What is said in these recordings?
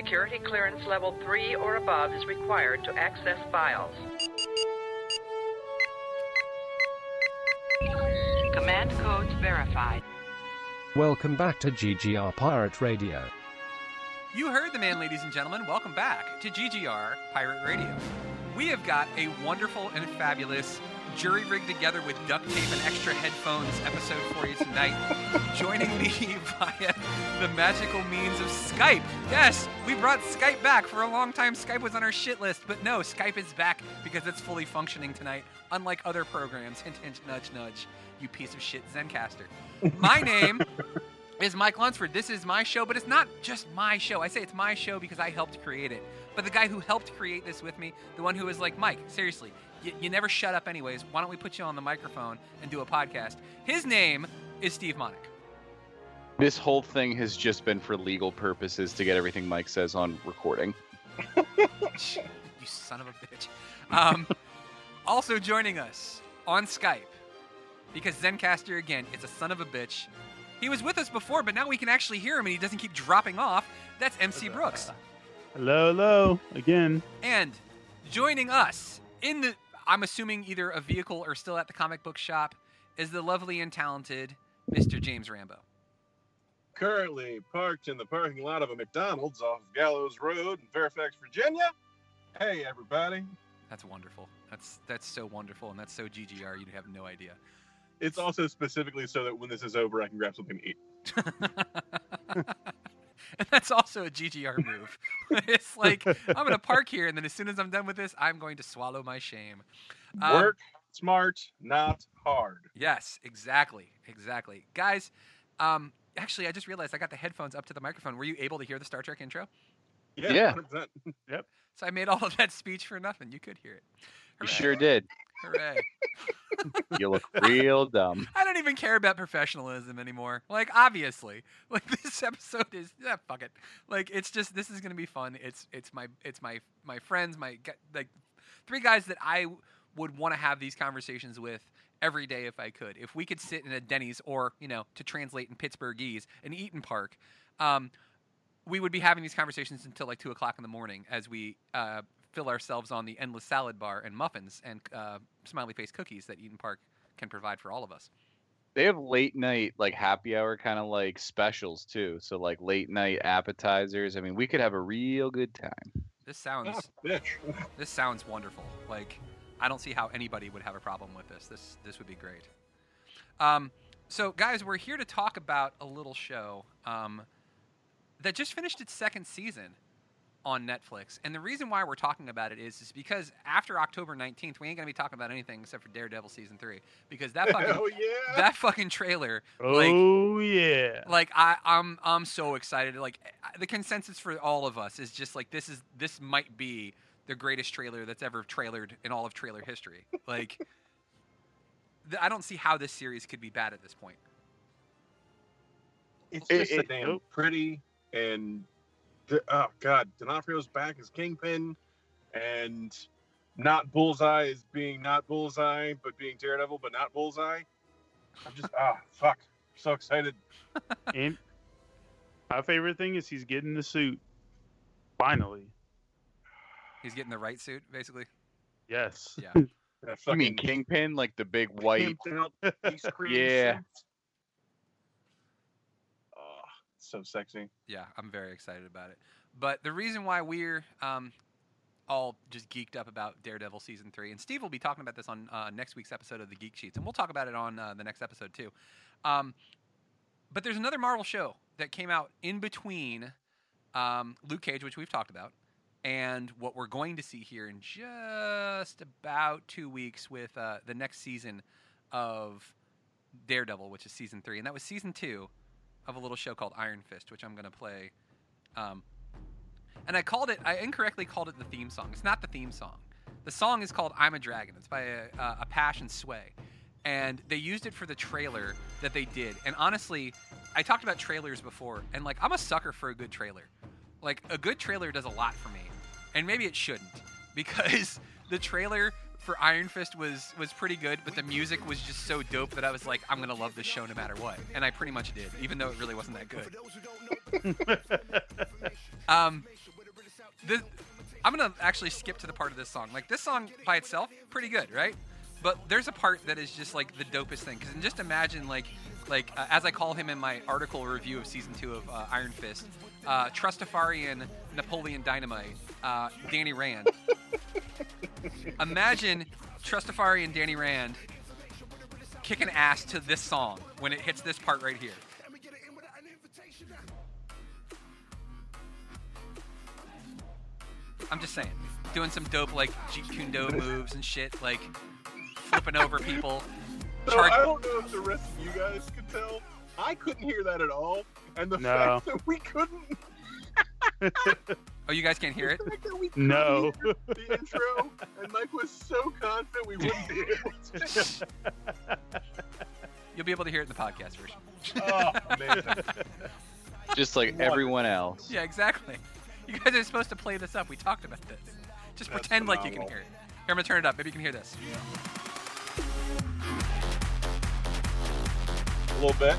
Security clearance level 3 or above is required to access files. Command codes verified. Welcome back to GGR Pirate Radio. You heard the man, ladies and gentlemen. Welcome back to GGR Pirate Radio. We have got a wonderful and fabulous jury rigged together with duct tape and extra headphones episode for you tonight. Joining me via the magical means of Skype. Yes, we brought Skype back. For a long time, Skype was on our shit list, but no, Skype is back because it's fully functioning tonight, unlike other programs. Hint, hint, nudge, nudge. You piece of shit Zencastr. My name is Mike Lunsford. This is my show, but it's not just my show. I say it's my show because I helped create it. But the guy who helped create this with me, the one who was like, Mike, seriously, you, you never shut up anyways. Why don't we put you on the microphone and do a podcast? His name is Steve Monick. This whole thing has just been for legal purposes to get everything Mike says on recording. you son of a bitch. Um, also joining us on Skype, because Zencastr, again, is a son of a bitch. He was with us before, but now we can actually hear him and he doesn't keep dropping off. That's MC Brooks. Hello, hello, again. And joining us in the, I'm assuming either a vehicle or still at the comic book shop, is the lovely and talented Mr. James Rambo. Currently parked in the parking lot of a McDonald's off Gallows Road in Fairfax, Virginia. Hey, everybody. That's wonderful. That's that's so wonderful, and that's so GGR. You have no idea. It's also specifically so that when this is over, I can grab something to eat. and that's also a GGR move. it's like I'm going to park here, and then as soon as I'm done with this, I'm going to swallow my shame. Um, Work smart, not hard. Yes, exactly, exactly, guys. Um, actually, I just realized I got the headphones up to the microphone. Were you able to hear the Star Trek intro? Yeah. Yeah. Yep. So I made all of that speech for nothing. You could hear it. You sure did. Hooray. You look real dumb. I don't even care about professionalism anymore. Like, obviously, like this episode is yeah, fuck it. Like, it's just this is gonna be fun. It's it's my it's my my friends, my like three guys that I would want to have these conversations with every day if I could. If we could sit in a Denny's or you know to translate in Pittsburghese, an Eat'n Park. Um, we would be having these conversations until like two o'clock in the morning as we uh, fill ourselves on the endless salad bar and muffins and uh, smiley face cookies that Eat'n Park can provide for all of us. They have late night like happy hour kind of like specials too. So like late night appetizers. I mean, we could have a real good time. This sounds Ah, bitch. this sounds wonderful. Like I don't see how anybody would have a problem with this. This this would be great. Um, so guys, we're here to talk about a little show um, that just finished its second season on Netflix. And the reason why we're talking about it is, is because after October 19th, we ain't going to be talking about anything except for Daredevil season 3 because that oh, fucking Hell yeah. that fucking trailer oh, like Oh yeah. like I, I'm I'm so excited. Like the consensus for all of us is just like this is this might be the greatest trailer that's ever trailered in all of trailer history. Like th- I don't see how this series could be bad at this point. it's just so it- damn nope. pretty and the, oh god, D'Onofrio's back as Kingpin, and not Bullseye is being not Bullseye, but being Daredevil, but not Bullseye. I'm just ah fuck, so excited. and my favorite thing is he's getting the suit. Finally. He's getting the right suit, basically. Yes. Yeah. That I mean, Kingpin, like the big white. pimped out ice Yeah. So sexy. Yeah, I'm very excited about it. But the reason why we're um, all just geeked up about Daredevil season three, and Steve will be talking about this on uh, next week's episode of the Geek Sheets, and we'll talk about it on uh, the next episode too. Um, but there's another Marvel show that came out in between um, Luke Cage, which we've talked about, and what we're going to see here in just about two weeks with uh, the next season of Daredevil, which is season three, and that was season two of a little show called Iron Fist, which I'm going to play. Um, and I called it, I incorrectly called it the theme song. It's not the theme song. The song is called I'm a Dragon. It's by a, a, a Passion Sway. And they used it for the trailer that they did. And honestly, I talked about trailers before, and like, I'm a sucker for a good trailer. Like, a good trailer does a lot for me. And maybe it shouldn't, because the trailer for Iron Fist was was pretty good, but the music was just so dope that I was like, I'm gonna love this show no matter what, and I pretty much did, even though it really wasn't that good. Um, this, I'm gonna actually skip to the part of this song. Like this song by itself, pretty good, right? But there's a part that is just like the dopest thing. Because just imagine like, like uh, as I call him in my article review of season two of uh, Iron Fist, uh, Trustafarian Napoleon Dynamite, uh, Danny Rand. Imagine Trustafarian Danny Rand kicking ass to this song when it hits this part right here. I'm just saying, doing some dope like Jeet Kune Do moves and shit, like flipping over people. So Charge- I don't know if the rest of you guys could tell. I couldn't hear that at all, and the No. fact that we couldn't, Oh, you guys can't hear it? the fact that we couldn't No. hear the intro, and Mike was so confident we wouldn't be able to. You'll be able to hear it in the podcast version. Oh, amazing. Just like Wonderful. everyone else. Yeah, exactly. You guys are supposed to play this up. We talked about this. Just That's pretend like you can hear it. Here, I'm gonna turn it up. Maybe you can hear this. A little bit.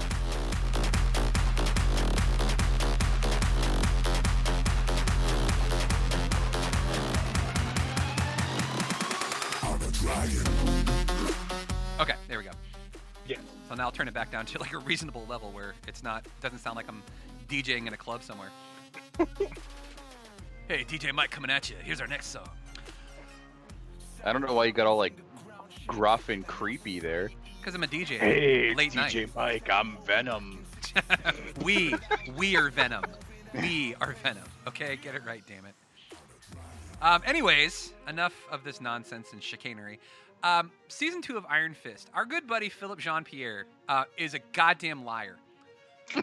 Okay, there we go. Yeah. So now I'll turn it back down to like a reasonable level where it's not doesn't sound like I'm DJing in a club somewhere. hey, DJ Mike coming at you. Here's our next song. I don't know why you got all like gruff and creepy there. Because I'm a DJ. Hey, late night. DJ Mike, I'm Venom. we we are Venom. We are Venom. Okay, get it right, damn it. Um, anyways, enough of this nonsense and chicanery. Um, season two of Iron Fist. Our good buddy Philip Jean Pierre uh, is a goddamn liar.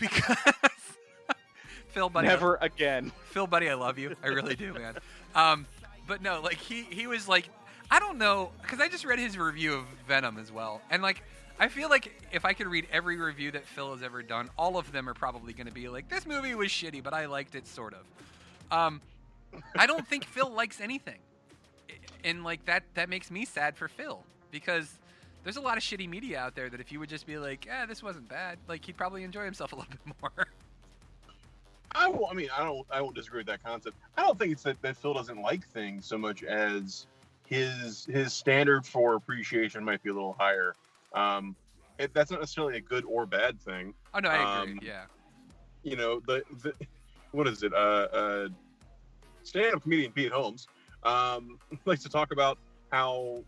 because Phil, buddy, Never again. Phil, buddy, I love you. I really do, man. Um, but no, like he he was like, I don't know, because I just read his review of Venom as well, and like I feel like if I could read every review that Phil has ever done, all of them are probably going to be like, this movie was shitty, but I liked it sort of. Um, I don't think Phil likes anything, and like that that makes me sad for Phil because. There's a lot of shitty media out there that if you would just be like, "Yeah, this wasn't bad," like he'd probably enjoy himself a little bit more. I will. I mean, I don't. I won't disagree with that concept. I don't think it's that, that Phil doesn't like things so much as his his standard for appreciation might be a little higher. Um, it, that's not necessarily a good or bad thing. Oh no, I agree. Um, yeah. You know, the, the what is it? Uh, uh, stand-up comedian Pete Holmes um, likes to talk about how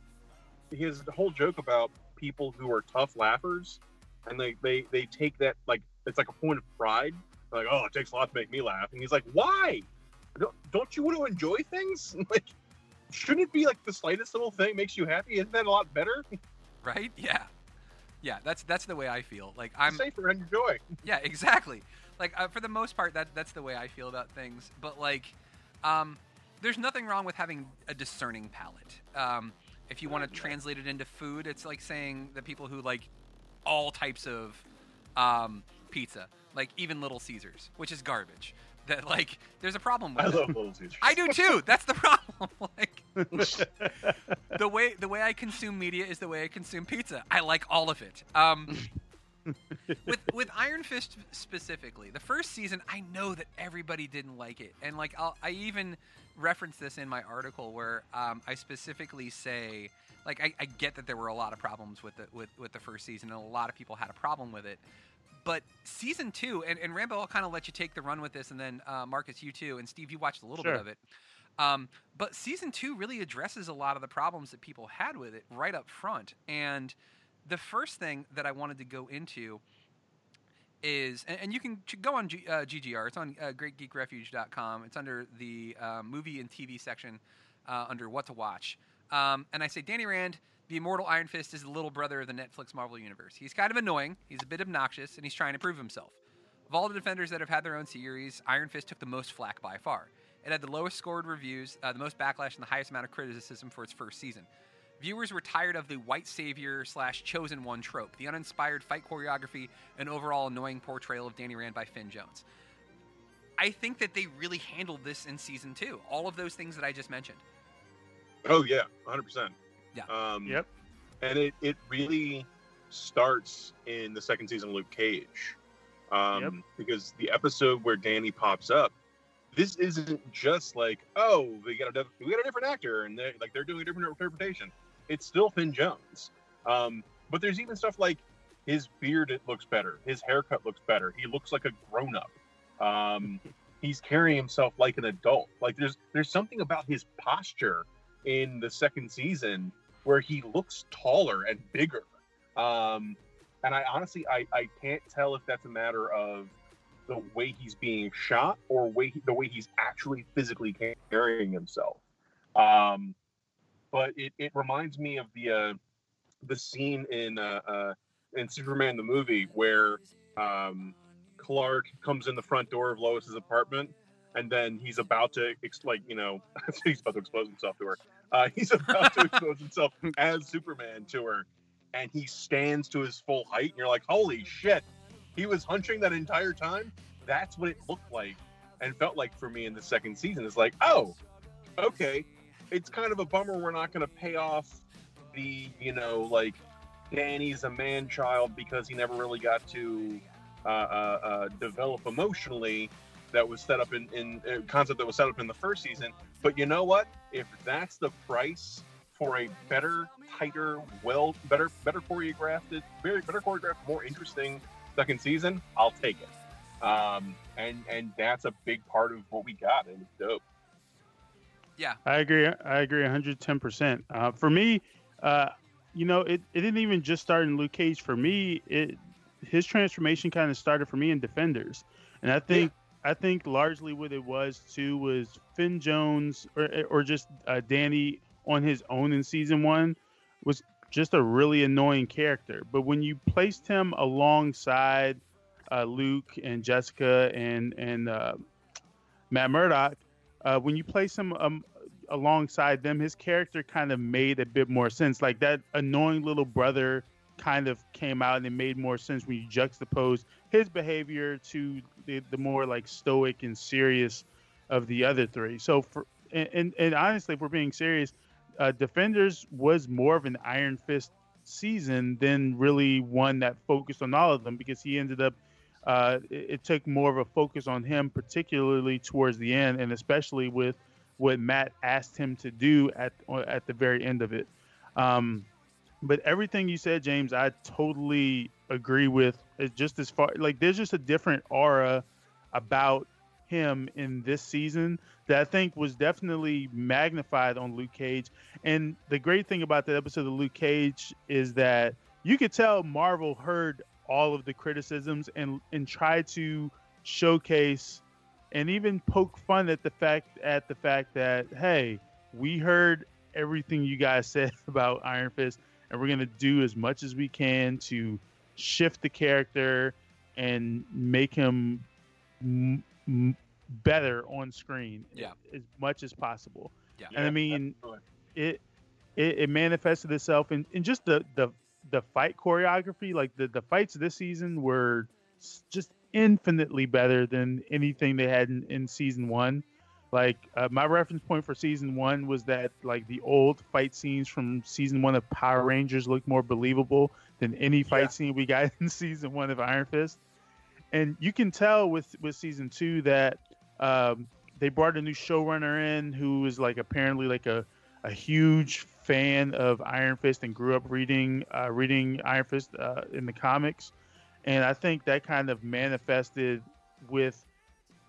he has a whole joke about people who are tough laughers, and they they they take that like it's like a point of pride. Like, oh, it takes a lot to make me laugh, and he's like, why? Don't, don't you want to enjoy things? like, shouldn't it be like the slightest little thing makes you happy? Isn't that a lot better? right yeah yeah that's that's the way i feel like i'm safer and enjoy. yeah exactly like uh, for the most part that that's the way i feel about things but like um there's nothing wrong with having a discerning palate um if you want to translate it into food it's like saying that people who like all types of um pizza like even little caesars which is garbage that like there's a problem with I it. love Little Caesars. I do too. That's the problem. like the way the way I consume media is the way I consume pizza. I like all of it. Um, with with Iron Fist specifically, the first season, I know that everybody didn't like it, and like I'll, I even reference this in my article where um, I specifically say like I, I get that there were a lot of problems with the with, with the first season, and a lot of people had a problem with it. But season two, and, and Rambo, I'll kind of let you take the run with this, and then uh, Marcus, you too, and Steve, you watched a little Sure. bit of it. Um, but season two really addresses a lot of the problems that people had with it right up front. And the first thing that I wanted to go into is, and, and you can go on G, uh, GGR. It's on uh, GreatGeekRefuge.com. It's under the uh, movie and TV section uh, under What to Watch. Um, and I say Danny Rand, the immortal Iron Fist, is the little brother of the Netflix Marvel universe. He's kind of annoying. He's a bit obnoxious, and he's trying to prove himself. Of all the defenders that have had their own series, Iron Fist took the most flack by far. It had the lowest scored reviews, uh, the most backlash, and the highest amount of criticism for its first season. Viewers were tired of the white savior slash chosen one trope, the uninspired fight choreography, and overall annoying portrayal of Danny Rand by Finn Jones. I think that they really handled this in season two. All of those things that I just mentioned. Oh yeah, hundred percent. Yeah. Um, Yep. And it it really starts in the second season of Luke Cage, um, Yep. because the episode where Danny pops up this isn't just like oh we got a we got a different actor and they like they're doing a different interpretation. It's still Finn Jones. Um, but there's even stuff like his beard it looks better, his haircut looks better, he looks like a grown up. Um, he's carrying himself like an adult. Like there's there's something about his posture in the second season where he looks taller and bigger. Um, and I honestly I, I can't tell if that's a matter of the way he's being shot or way the way he's actually physically carrying himself. Um, but it, it reminds me of the uh, the scene in uh, uh, in Superman the movie where um, Clark comes in the front door of Lois's apartment, and then he's about to ex- like you know he's about to expose himself to her. Uh, he's about to expose himself as Superman to her, and he stands to his full height, and you're like, holy shit, he was hunching that entire time. That's what it looked like and felt like for me in the second season. It's like, oh, okay, it's kind of a bummer we're not going to pay off the you know like Danny's a man child because he never really got to uh, uh, uh, develop emotionally. That was set up in, in a concept that was set up in the first season. But you know what? If that's the price for a better, tighter, well, better, better choreographed, very better choreographed, more interesting second season, I'll take it. Um, and and that's a big part of what we got, and it's dope. Yeah, I agree. I agree 110%. Uh, for me, uh, you know, it, it didn't even just start in Luke Cage. For me, it his transformation kind of started for me in Defenders, and I think I think largely what it was too was Finn Jones or or just uh, Danny on his own in season one was just a really annoying character. But when you placed him alongside uh, Luke and Jessica and and uh, Matt Murdock, uh, when you place him um, alongside them, his character kind of made a bit more sense. Like that annoying little brother kind of came out and it made more sense when you juxtapose his behavior to the, the more like stoic and serious of the other three. So for and, and, and honestly, if we're being serious, uh, Defenders was more of an Iron Fist season than really one that focused on all of them because he ended up. Uh, it, it took more of a focus on him, particularly towards the end, and especially with what Matt asked him to do at at the very end of it. Um, but everything you said, James, I totally agree with. It's just as far like there's just a different aura about him in this season that I think was definitely magnified on Luke Cage. And the great thing about that episode of Luke Cage is that you could tell Marvel heard all of the criticisms and and tried to showcase and even poke fun at the fact at the fact that hey, we heard everything you guys said about Iron Fist, and we're gonna do as much as we can to shift the character and make him m- m- better on screen Yeah. as much as possible. Yeah. And I mean, absolutely. it, it it manifested itself in, in just the the the fight choreography. Like the the fights this season were just infinitely better than anything they had in, in season one. Like uh, my reference point for season one was that like the old fight scenes from season one of Power Rangers looked more believable than any fight Yeah. scene we got in season one of Iron Fist. And you can tell with with season two that um, they brought a new showrunner in who is like apparently like a, a huge fan of Iron Fist and grew up reading uh, reading Iron Fist uh, in the comics, and I think that kind of manifested with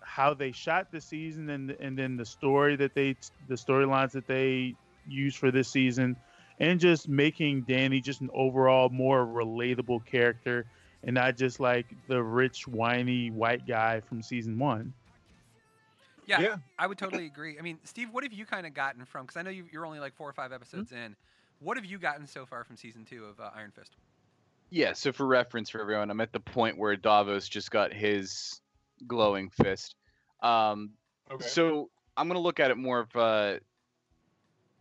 how they shot the season and and then the story that they the storylines that they used for this season, and just making Danny just an overall more relatable character and not just like the rich whiny white guy from season one. Yeah, Yeah. I would totally agree. I mean, Steve, what have you kind of gotten from? Because I know you, you're only like four or five episodes Mm-hmm. in. What have you gotten so far from season two of uh, Iron Fist? Yeah, so for reference for everyone, I'm at the point where Davos just got his glowing fist. Um, Okay. So I'm gonna look at it more of a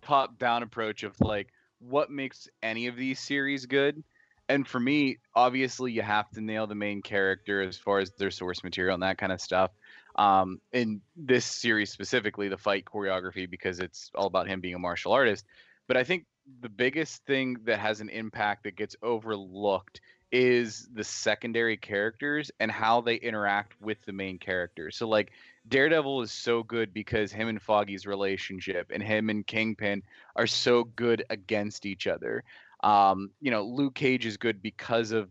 top-down approach of like what makes any of these series good. And for me, obviously, you have to nail the main character as far as their source material and that kind of stuff. Um, in this series specifically, the fight choreography because it's all about him being a martial artist. But I think the biggest thing that has an impact that gets overlooked is the secondary characters and how they interact with the main characters. So like Daredevil is so good because him and Foggy's relationship and him and Kingpin are so good against each other. Um, you know, Luke Cage is good because of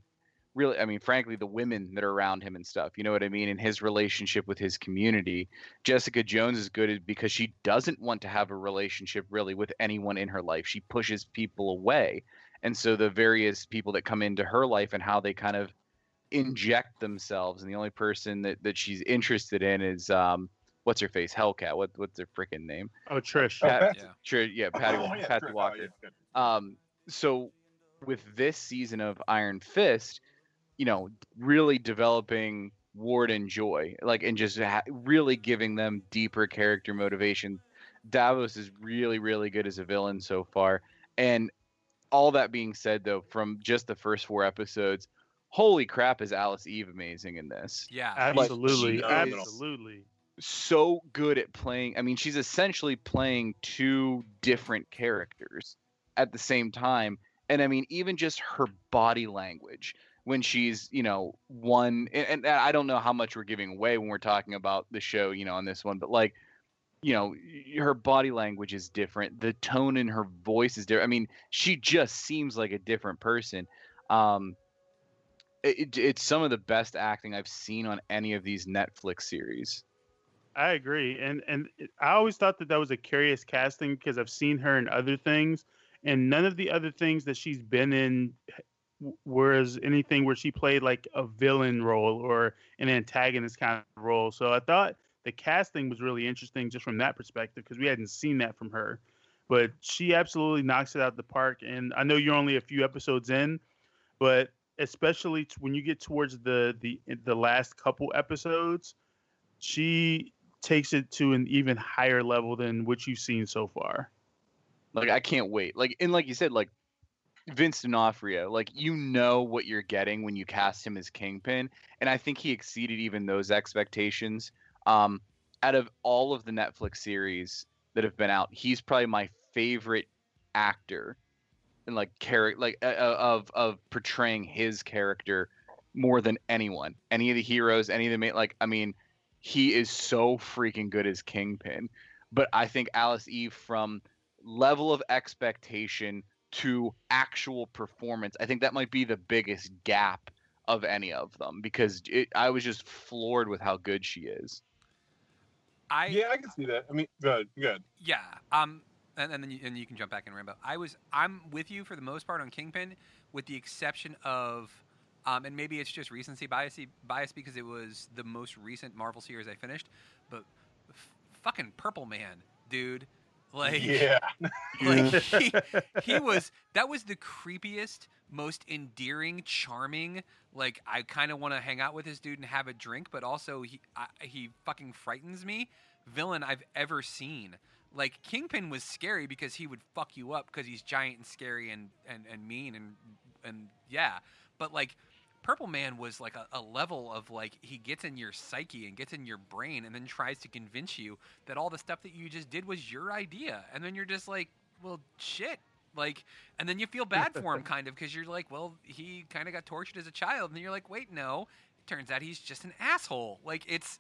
really I mean frankly the women that are around him and stuff. You know what I mean? And his relationship with his community. Jessica Jones is good because she doesn't want to have a relationship really with anyone in her life. She pushes people away. And so the various people that come into her life and how they kind of inject themselves and the only person that, that she's interested in is um what's her face Hellcat what what's her freaking name Oh, Trish. Oh, Pat- Patsy. Yeah. Sure, yeah Patty Oh, yeah, Patty sure. Oh, Walker yeah, um so with this season of Iron Fist you know really developing Ward and Joy like and just ha- really giving them deeper character motivation Davos is really really good as a villain so far and all that being said though from just the first four episodes holy crap is Alice Eve amazing in this Yeah. Absolutely. she is- Absolutely. so good at playing. I mean, she's essentially playing two different characters at the same time. And I mean, even just her body language when she's, you know, one, and, and I don't know how much we're giving away when we're talking about the show, you know, on this one, but like, you know, her body language is different. The tone in her voice is different. I mean, she just seems like a different person. Um, it, it's some of the best acting I've seen on any of these Netflix series. I agree, and and I always thought that that was a curious casting because I've seen her in other things, and none of the other things that she's been in w- was anything where she played like a villain role or an antagonist kind of role. So I thought the casting was really interesting just from that perspective because we hadn't seen that from her. But she absolutely knocks it out the park, and I know you're only a few episodes in, but especially when you get towards the the eh, the last couple episodes, she takes it to an even higher level than what you've seen so far. Like I can't wait. Like and like you said, like Vince D'Onofrio, like you know what you're getting when you cast him as Kingpin, and I think he exceeded even those expectations. Um, out of all of the Netflix series that have been out, he's probably my favorite actor, and like character, like uh, uh, of of portraying his character more than anyone. Any of the heroes, any of the main, like I mean, he is so freaking good as Kingpin. But I think Alice Eve from level of expectation to actual performance, I think that might be the biggest gap of any of them because it, I was just floored with how good she is. I yeah, I can see that. I mean, good, good. Yeah. Um. And, and then you, and you can jump back in Rambo. I was I'm with you for the most part on Kingpin, with the exception of, um, and maybe it's just recency bias bias because it was the most recent Marvel series I finished, but f- fucking Purple Man, dude, like yeah, like he, he was that was the creepiest most endearing charming like i kind of want to hang out with this dude and have a drink but also he I, he fucking frightens me. Villain i've ever seen. Like kingpin was scary because he would fuck you up because he's giant and scary and, and and mean and and yeah. But like purple man was like a, a level of like he gets in your psyche and gets in your brain and then tries to convince you that all the stuff that you just did was your idea. And then you're just like well shit. Like and then you feel bad for him kind of because you're like well he kind of got tortured as a child. And you're like wait no. It turns out he's just an asshole. Like it's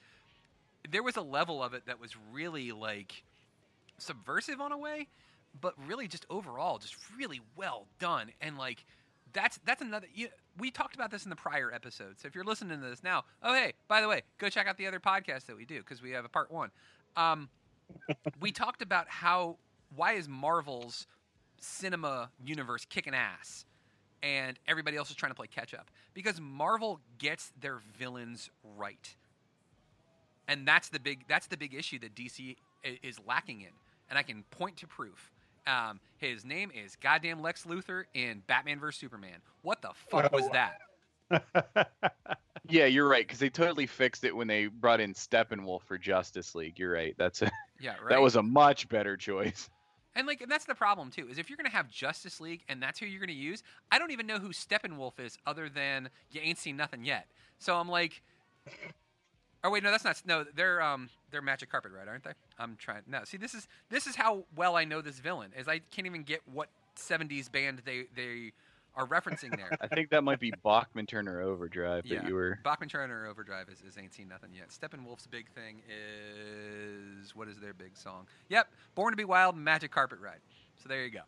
there was a level of it that was really like subversive on a way but really just overall just really well done. And like that's that's another you, we talked about this in the prior episode so if you're listening to this now oh hey by the way go check out the other podcast that we do because we have a part one. Um, we talked about how why is marvel's cinema universe kicking ass and everybody else is trying to play catch up? Because marvel gets their villains right. And that's the big that's the big issue that dc is lacking in and i can point to proof um, his name is goddamn lex luthor in batman vs superman what the fuck was that Yeah, you're right because they totally fixed it when they brought in Steppenwolf for Justice League. You're right. That's a yeah right that was a much better choice. And like, and that's the problem too. Is if you're gonna have Justice League and that's who you're gonna use, I don't even know who Steppenwolf is, other than you ain't seen nothing yet. So I'm like, oh wait, no, that's not. No, they're um, they're Magic Carpet, right? Aren't they? I'm trying. No, see, this is this is how well I know this villain is. I can't even get what '70s band they they are referencing there. I think that might be Bachman Turner Overdrive Yeah. that you were. Bachman Turner Overdrive is, is Ain't Seen Nothing Yet. Steppenwolf's big thing is what is their big song? Yep, Born to Be Wild Magic Carpet Ride. So there you go.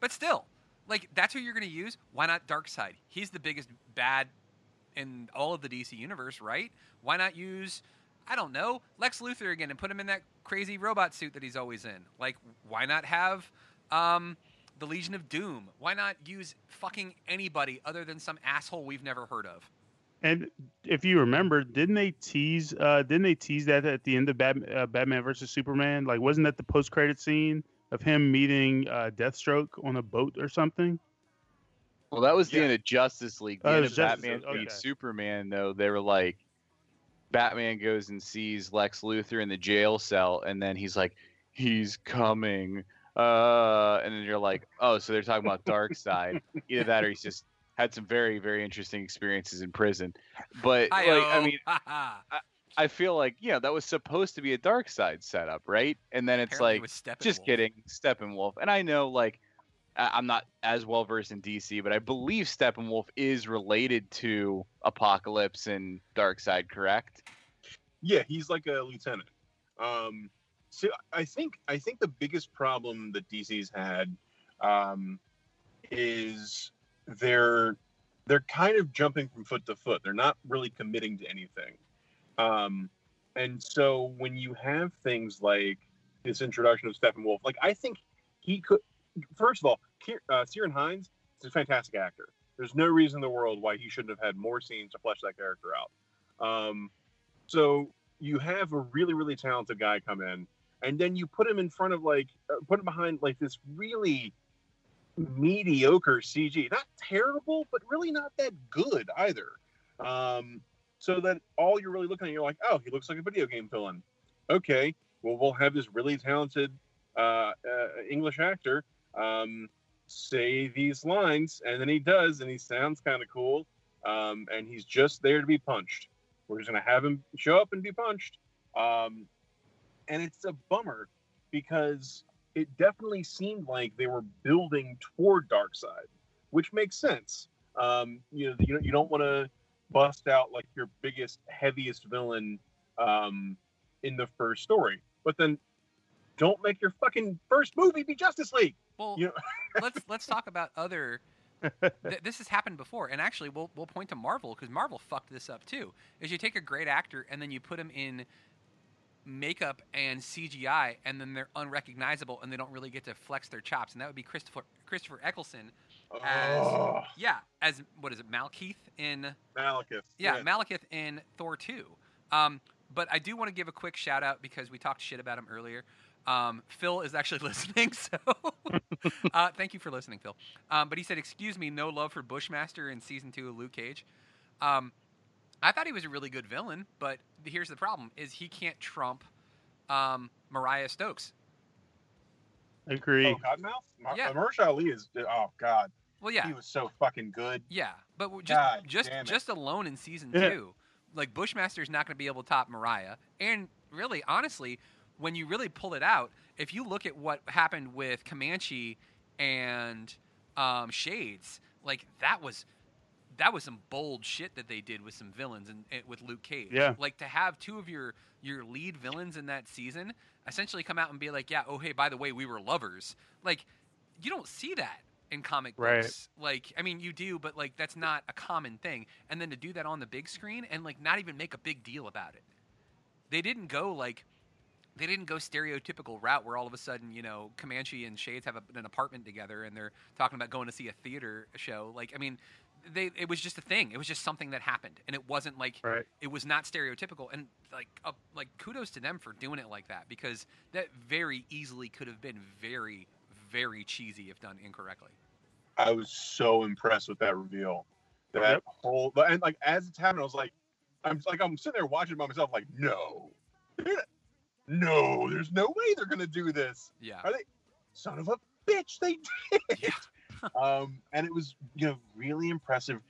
But still, like that's who you're going to use. Why not Darkseid? He's the biggest bad in all of the DC universe, right? Why not use I don't know Lex Luthor again and put him in that crazy robot suit that he's always in? Like, why not have um, the Legion of Doom? Why not use fucking anybody other than some asshole we've never heard of? And if you remember, didn't they tease? Uh, didn't they tease that at the end of Bat, uh, Batman versus Superman? Like, wasn't that the post-credit scene of him meeting uh, Deathstroke on a boat or something? Well, that was the Yeah. end of Justice League. The Oh, end of Justice Batman League, beat okay. Superman, though, they were like, Batman goes and sees Lex Luthor in the jail cell, and then he's like, he's coming. Uh, and then you're like, oh, so they're talking about Darkseid. Either that, or he's just had some very, very interesting experiences in prison. But like, I mean, I feel like you know that was supposed to be a Darkseid setup, right? And then it's Apparently like, was Steppenwolf. just kidding, Steppenwolf. And I know, like, I- I'm not as well versed in DC, but I believe Steppenwolf is related to Apocalypse and Darkseid, correct? Yeah, he's like a lieutenant. Um, so I think I think the biggest problem that DC's had um, is they're they're kind of jumping from foot to foot. They're not really committing to anything. Um, and so when you have things like this introduction of Steppenwolf, like I think he could. First of all, Kier- uh, Hinds is a fantastic actor. There's no reason in the world why he shouldn't have had more scenes to flesh that character out. Um, so you have a really, really talented guy come in, and then you put him in front of like, uh, put him behind like this really mediocre CG. Not terrible, but really not that good either. Um, so that all you're really looking at, you're like, oh, he looks like a video game villain. Okay, well, we'll have this really talented uh, uh, English actor um, say these lines, and then he does, and he sounds kind of cool, um, and he's just there to be punched. We're just gonna have him show up and be punched, um, and it's a bummer because it definitely seemed like they were building toward Darkseid, which makes sense. Um, you know, you don't, you don't want to bust out like your biggest, heaviest villain um, in the first story, but then don't make your fucking first movie be Justice League. Well, You know- let's let's talk about other. Th- this has happened before, and actually, we'll we'll point to Marvel because Marvel fucked this up too. Is you take a great actor and then you put him in makeup and CGI, and then they're unrecognizable, and they don't really get to flex their chops, and that would be Christopher Christopher Eccleston. As- oh, Yeah, as what is it, Malkeith in Malekith. yeah, Malekith in Thor 2. Um, but I do want to give a quick shout out because we talked shit about him earlier. Um, Phil is actually listening, so uh, thank you for listening, Phil. Um, but he said, "Excuse me, no love for Bushmaster in season two of Luke Cage." Um, I thought he was a really good villain, but here's the problem: is he can't trump um, Mariah Stokes. Agree. Oh, Cottonmouth? Mar- Yeah. Mahershala Ali is. Oh God, Well, yeah, he was so fucking good. Yeah, but just God just just alone in season Yeah. two, like Bushmaster's not going to be able to top Mariah. And really, honestly, when you really pull it out, if you look at what happened with Comanche and um, Shades, like that was that was some bold shit that they did with some villains and, and with Luke Cage. Yeah. like to have two of your your lead villains in that season essentially come out and be like, yeah, oh hey, by the way, we were lovers. Like you don't see that in comic Right. books. Like, I mean, you do, but like that's not a common thing. And then to do that on the big screen and like not even make a big deal about it. They didn't go like they didn't go stereotypical route where all of a sudden, you know, Comanche and Shades have a, an apartment together and they're talking about going to see a theater show. Like, I mean, they it was just a thing. It was just something that happened, and it wasn't like Right. it was not stereotypical. And like, uh, like kudos to them for doing it like that because that very easily could have been very, very cheesy if done incorrectly. I was so impressed with that reveal. That Yep. whole and like as it's happening, I was like, I'm like I'm sitting there watching by myself, like, no, no, there's no way they're gonna do this. Yeah. Are they? Son of a bitch, they did. Yeah. um, and it was you know really impressive,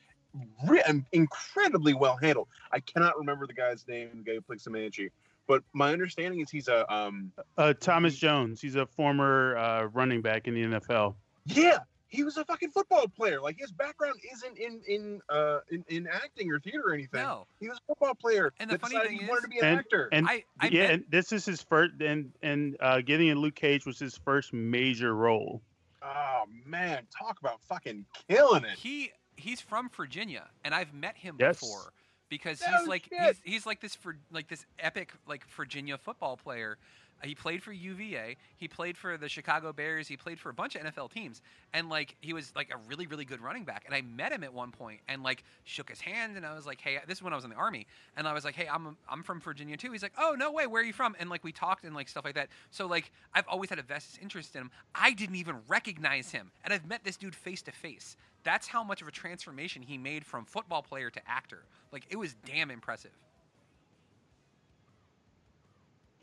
re- and incredibly well handled. I cannot remember the guy's name, the guy who plays Comanche, but my understanding is he's a um Uh, Thomas Jones. He's a former uh, running back in the NFL. Yeah, he was a fucking football player. Like his background isn't in in uh in, in acting or theater or anything. No. He was a football player. And the funny thing he is- wanted to be an And- actor. And I, I yeah, met- and this is his first, and and uh, getting in Luke Cage was his first major role. oh man, talk about fucking killing it. he he's from Virginia, and I've met him Yes. before because No he's like he's, he's like this for like this epic like Virginia football player. He played for UVA. He played for the Chicago Bears. He played for a bunch of NFL teams, and like he was like a really really good running back. And I met him at one point and like shook his hand, and I was like, hey, this is when I was in the army, and I was like, hey, I'm I'm from Virginia too. He's like, oh no way, where are you from? And like we talked and like stuff like that. So like I've always had a vested interest in him. I didn't even recognize him, and I've met this dude face to face. That's how much of a transformation he made from football player to actor. Like it was damn impressive.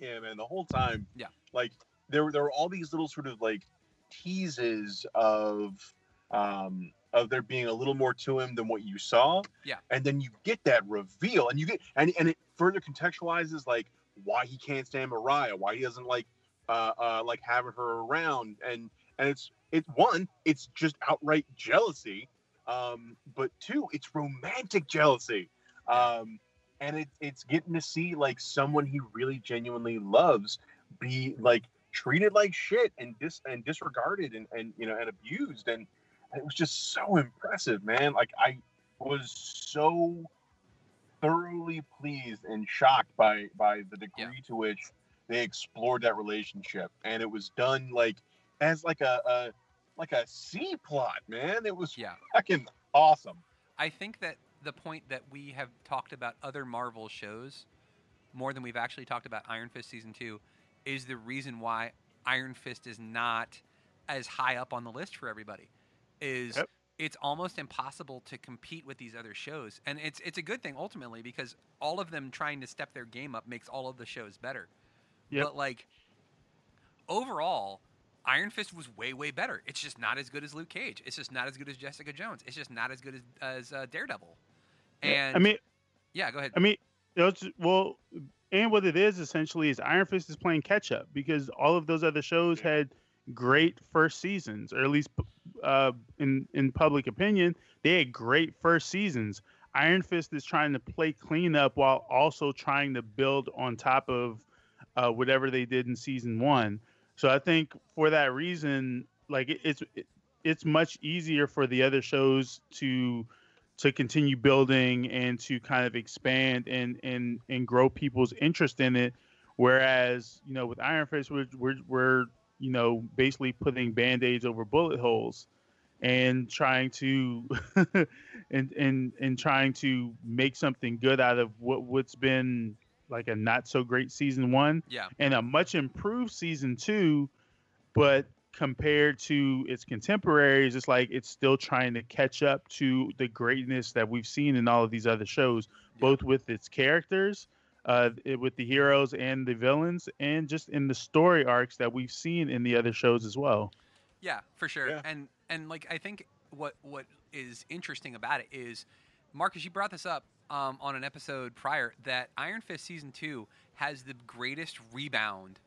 Yeah, man, the whole time. Yeah. Like there were there were all these little sort of like teases of um of there being a little more to him than what you saw. Yeah. And then you get that reveal and you get and and it further contextualizes like why he can't stand Mariah, why he doesn't like uh uh like having her around and and it's it's one, it's just outright jealousy. Um, but two, it's romantic jealousy. Um and it, it's getting to see like someone he really genuinely loves be like treated like shit and dis and disregarded and, and you know and abused. And it was just so impressive man. Like i was so thoroughly pleased and shocked by by the degree Yeah. to which they explored that relationship. And it was done like as like a, a like a c plot man. It was Yeah. fucking awesome. I think that the point that we have talked about other Marvel shows more than we've actually talked about Iron Fist season 2 is the reason why Iron Fist is not as high up on the list for everybody. Is Yep. it's almost impossible to compete with these other shows. And it's it's a good thing ultimately because all of them trying to step their game up makes all of the shows better. Yep. But like overall Iron Fist was way, way better. It's just not as good as Luke Cage. It's just not as good as Jessica Jones. It's just not as good as, as uh, Daredevil. And I mean, yeah, go ahead. I mean, it's, well, and what it is essentially is Iron Fist is playing catch up because all of those other shows had great first seasons, or at least uh, in in public opinion, they had great first seasons. Iron Fist is trying to play cleanup while also trying to build on top of uh, whatever they did in season one. So I think for that reason, like it, it's it, it's much easier for the other shows to to continue building and to kind of expand and and and grow people's interest in it. Whereas you know with Iron Fist, we're we're, we're you know basically putting band aids over bullet holes and trying to and and and trying to make something good out of what what's been like a not so great season one yeah, and a much improved season two, but compared to its contemporaries, it's like it's still trying to catch up to the greatness that we've seen in all of these other shows, Yeah. both with its characters, uh, it- with the heroes and the villains, and just in the story arcs that we've seen in the other shows as well. yeah, for sure. Yeah. And and like I think what what is interesting about it is, Marcus, you brought this up um, on an episode prior that Iron Fist season two has the greatest rebound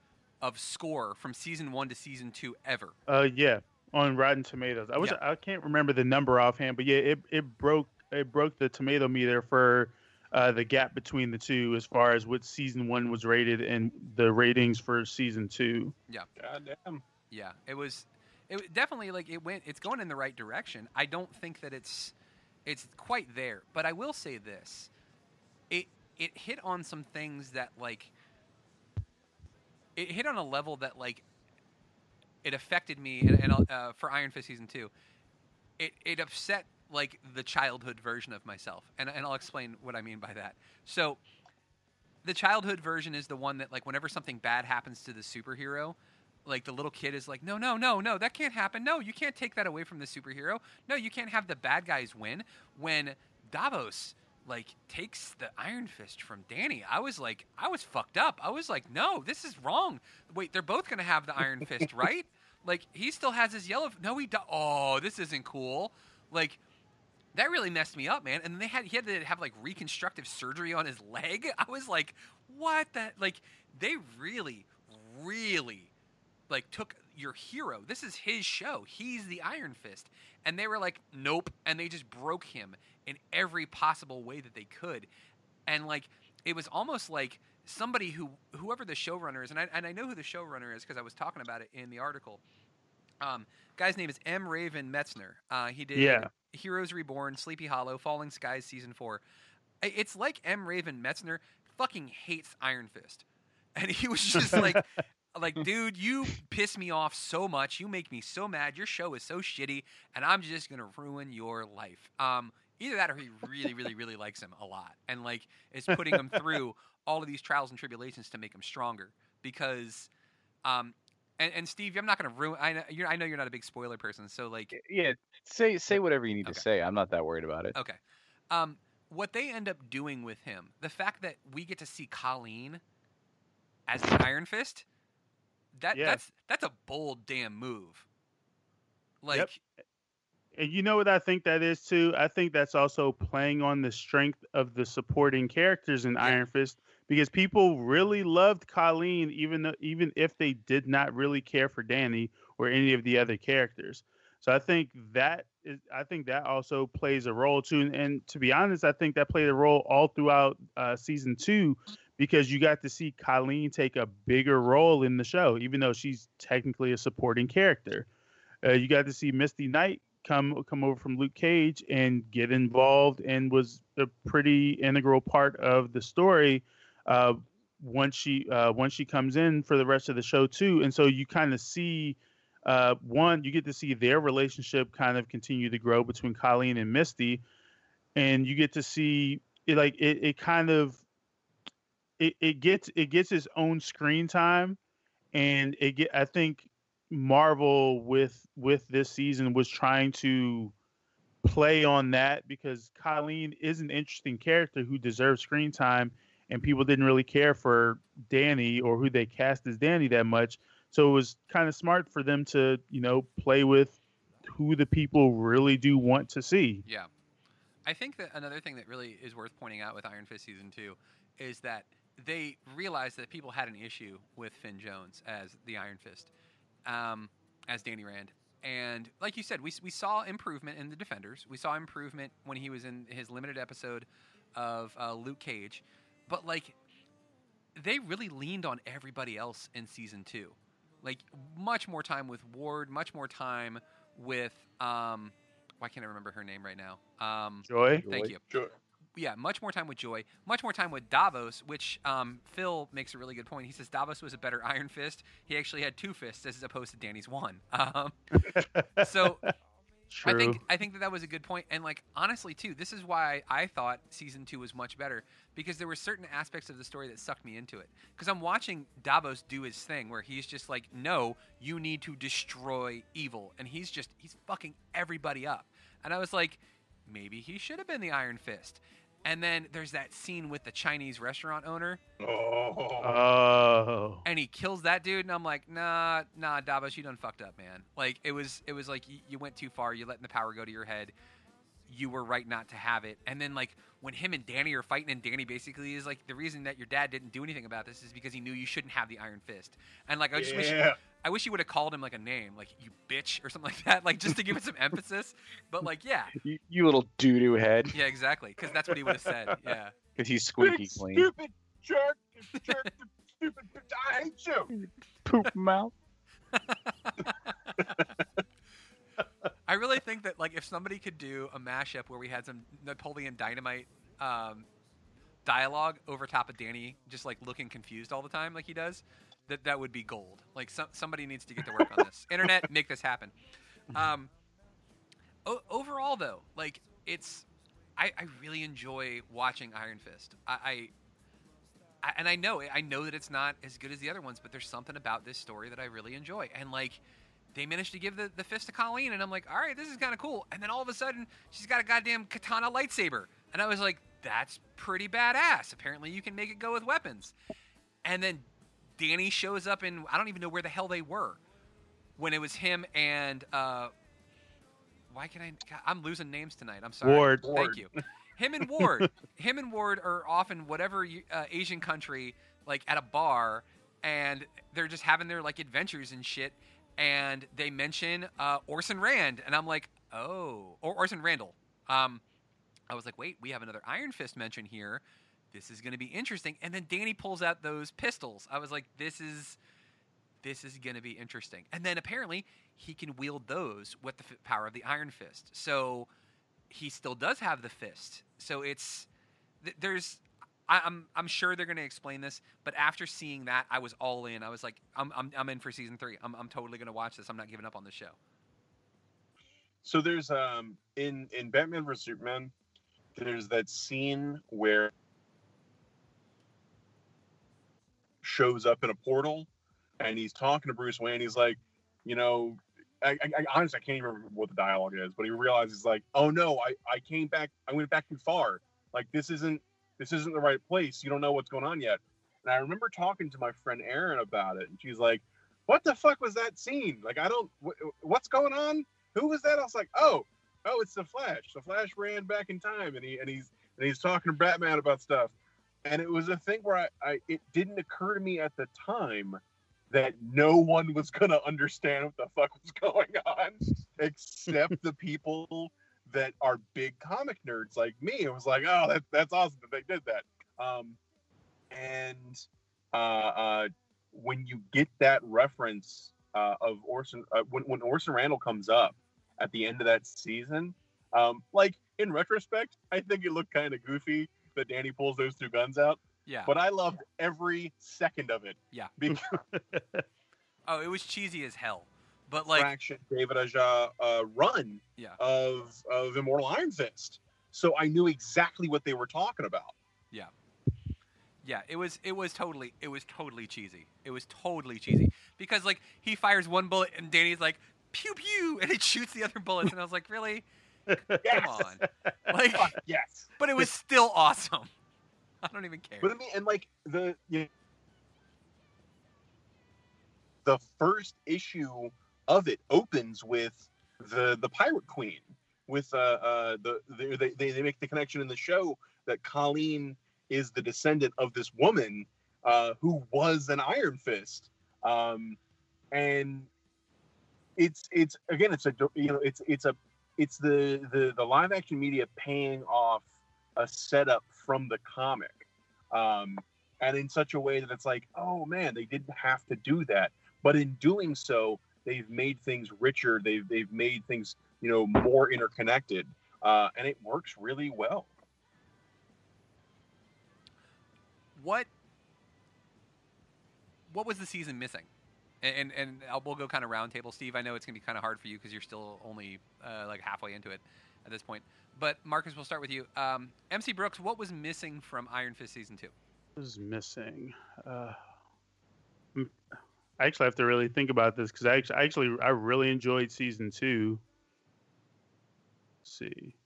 of score from season one to season two ever. Uh, yeah, on Rotten Tomatoes. I wish I can't remember the number offhand, but yeah, it, it broke it broke the tomato meter for uh, the gap between the two as far as what season one was rated and the ratings for season two. god damn Yeah, it was. It was definitely like it went. It's going in the right direction. I don't think that it's it's quite there, but I will say this: it it hit on some things that like it hit on a level that like it affected me, and, and uh, for Iron Fist season two, it it upset like the childhood version of myself, and and I'll explain what I mean by that. So. The childhood version is the one that, like, whenever something bad happens to the superhero, like the little kid is like, no, no, no, no, that can't happen. No, you can't take that away from the superhero. No, you can't have the bad guys win. When Davos like takes the Iron Fist from Danny, I was like, I was fucked up. I was like, no, this is wrong. Wait, they're both gonna have the Iron Fist, right? Like he still has his yellow. No, he. Do- oh, this isn't cool. Like that really messed me up, man. And they had he had to have like reconstructive surgery on his leg. I was like, what? That like they really, really like took your hero. This is his show. He's the Iron Fist. And they were like, nope. And they just broke him in every possible way that they could. And like, it was almost like somebody who, whoever the showrunner is, and I, and I know who the showrunner is because I was talking about it in the article. Um, guy's name is M. Raven Metzner. Uh, he did Yeah. Heroes Reborn, Sleepy Hollow, Falling Skies season four. It's like M. Raven Metzner fucking hates Iron Fist, and he was just like, like, dude, you piss me off so much. You make me so mad. Your show is so shitty, and I'm just gonna ruin your life. Um, either that or he really, really, really likes him a lot, and like is putting him through all of these trials and tribulations to make him stronger. Because, um, and, and Steve, I'm not gonna ruin. I know you're, I know you're not a big spoiler person, so like, Yeah, say say whatever you need Okay. to say. I'm not that worried about it. Okay. Um, what they end up doing with him, the fact that we get to see Colleen as the Iron Fist, that Yeah. that's that's a bold damn move. Like, Yep. And you know what I think that is too? I think that's also playing on the strength of the supporting characters in. Iron Fist because people really loved Colleen even though, even if they did not really care for Danny or any of the other characters. So I think that is I think that also plays a role too. And, and to be honest, I think that played a role all throughout uh, season two because you got to see Colleen take a bigger role in the show, even though she's technically a supporting character. Uh, you got to see Misty Knight come come over from Luke Cage and get involved and was a pretty integral part of the story uh, once she uh, once she comes in for the rest of the show too. And so you kind of see uh, one, you get to see their relationship kind of continue to grow between Colleen and Misty, and you get to see it like it, it kind of it, it gets it gets its own screen time and it get I think Marvel with with this season was trying to play on that because Colleen is an interesting character who deserves screen time and people didn't really care for Danny or who they cast as Danny that much. So it was kind of smart for them to, you know, play with who the people really do want to see. yeah. I think that another thing that really is worth pointing out with Iron Fist season two is that they realized that people had an issue with Finn Jones as the Iron Fist, um, as Danny Rand. And like you said, we, we saw improvement in the Defenders. We saw improvement when he was in his limited episode of uh, Luke Cage. But like, they really leaned on everybody else in season two. Like, much more time with Ward, much more time with um, why can't I remember her name right now? Um, Joy. thank Joy. you Sure. Yeah, much more time with Joy, much more time with Davos, which um, Phil makes a really good point. He says Davos was a better Iron Fist. He actually had two fists as opposed to Danny's one. Um, so True. I think I think that that was a good point. And like honestly, too, this is why I thought season two was much better because there were certain aspects of the story that sucked me into it. Because I'm watching Davos do his thing where he's just like, "No, you need to destroy evil," and he's just he's fucking everybody up. And I was like, maybe he should have been the Iron Fist. And then there's that scene with the Chinese restaurant owner, Oh. Oh. and he kills that dude, and I'm like, nah, nah, Davos, you done fucked up, man. Like it was, it was like you, you went too far. You letting the power go to your head. You were right not to have it. And then like when him and Danny are fighting, and Danny basically is like, the reason that your dad didn't do anything about this is because he knew you shouldn't have the Iron Fist. And like I just wish, yeah. I wish he would have called him like a name, like you bitch or something like that, like just to give it some emphasis. But like, yeah, You, you little doo doo head, yeah, exactly, because that's what he would have said. Yeah. because he's squeaky Big, clean. Stupid jerk. jerk stupid. I hate you. Poop mouth. I really think that like if somebody could do a mashup where we had some Napoleon Dynamite um, dialogue over top of Danny, just like looking confused all the time, like he does, that that would be gold. Like some, somebody needs to get to work on this. Internet, make this happen. Um, o- overall, though, like it's, I, I really enjoy watching Iron Fist. I, I, I, and I know I know that it's not as good as the other ones, but there's something about this story that I really enjoy. And like, they managed to give the, the fist to Colleen, and I'm like, all right, this is kind of cool. And then all of a sudden, she's got a goddamn katana lightsaber, and I was like, that's pretty badass. Apparently, you can make it go with weapons. And then Danny shows up, and I don't even know where the hell they were when it was him and uh, why can I? God, I'm losing names tonight. I'm sorry. Ward. Thank Ward. you. Him and Ward. him and Ward are often whatever you- uh, Asian country, like at a bar, and they're just having their like adventures and shit. And they mention uh, Orson Rand, and I'm like, oh, or Orson Randall. Um, I was like, wait, we have another Iron Fist mention here. This is going to be interesting. And then Danny pulls out those pistols. I was like, this is this is going to be interesting. And then apparently he can wield those with the f- power of the Iron Fist. So he still does have the fist. So it's th- there's I, I'm I'm sure they're going to explain this, but after seeing that, I was all in. I was like, I'm I'm, I'm in for season three. I'm I'm totally going to watch this. I'm not giving up on the show. So there's um in in Batman vs Superman, there's that scene where shows up in a portal, and he's talking to Bruce Wayne. He's like, you know, I, I, I honestly I can't even remember what the dialogue is, but he realizes like, oh no, I I came back, I went back too far. Like this isn't this isn't the right place. You don't know what's going on yet. And I remember talking to my friend Erin about it, and she's like, "What the fuck was that scene? Like, I don't. Wh- what's going on? Who was that?" I was like, "Oh, oh, it's the Flash. The Flash ran back in time, and he and he's and he's talking to Batman about stuff." And it was a thing where I, I it didn't occur to me at the time that no one was gonna understand what the fuck was going on except the people that are big comic nerds like me. It was like, oh, that, that's awesome that they did that. Um, and uh, uh, when you get that reference uh, of Orson, uh, when, when Orson Randall comes up at the end of that season, um, like in retrospect, I think it looked kind of goofy that Danny pulls those two guns out, Yeah. but I loved every second of it. Yeah. Because oh, it was cheesy as hell. But like, Fraction David Aja uh, run yeah, of of Immortal Iron Fist, so I knew exactly what they were talking about. yeah, Yeah, it was it was totally it was totally cheesy. It was totally cheesy because like he fires one bullet and Danny's like pew pew and it shoots the other bullets and I was like, really? Come on, like, yes. but it was still awesome. I don't even care. But I mean, and like the you know, the first issue of it opens with the the Pirate Queen with uh, uh the, the they they make the connection in the show that Colleen is the descendant of this woman uh, who was an Iron Fist, um, and it's it's again it's a you know it's it's a it's the the the live action media paying off a setup from the comic um, and in such a way that it's like, oh man, they didn't have to do that. But in doing so, they've made things richer. They've they've made things you know more interconnected, uh, and it works really well. what what was the season missing? And and, and we'll go kind of roundtable. Steve, I know it's gonna be kind of hard for you because you're still only uh, like halfway into it at this point. But Marcus, we'll start with you. Um, MC Brooks, what was missing from Iron Fist season two? is missing. Uh, I actually have to really think about this because I actually, actually I really enjoyed season two. Let's see.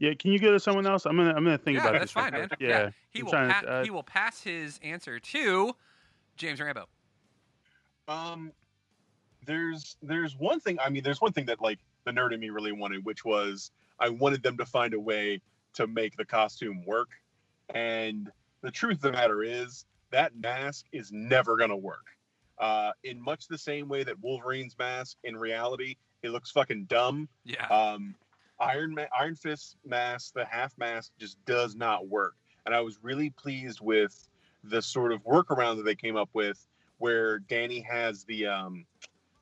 Yeah, can you go to someone else? I'm gonna I'm gonna think yeah, about that's this. fine, real man. Yeah, Yeah, he I'm will pa- to, uh, he will pass his answer to James Rambo. Um, there's there's one thing. I mean, there's one thing that like the nerd in me really wanted, which was I wanted them to find a way to make the costume work. And the truth of the matter is that mask is never gonna work. Uh, in much the same way that Wolverine's mask, in reality, it looks fucking dumb. Yeah, Um, Iron Ma- Iron Fist mask, the half mask, just does not work. And I was really pleased with the sort of workaround that they came up with, where Danny has the um,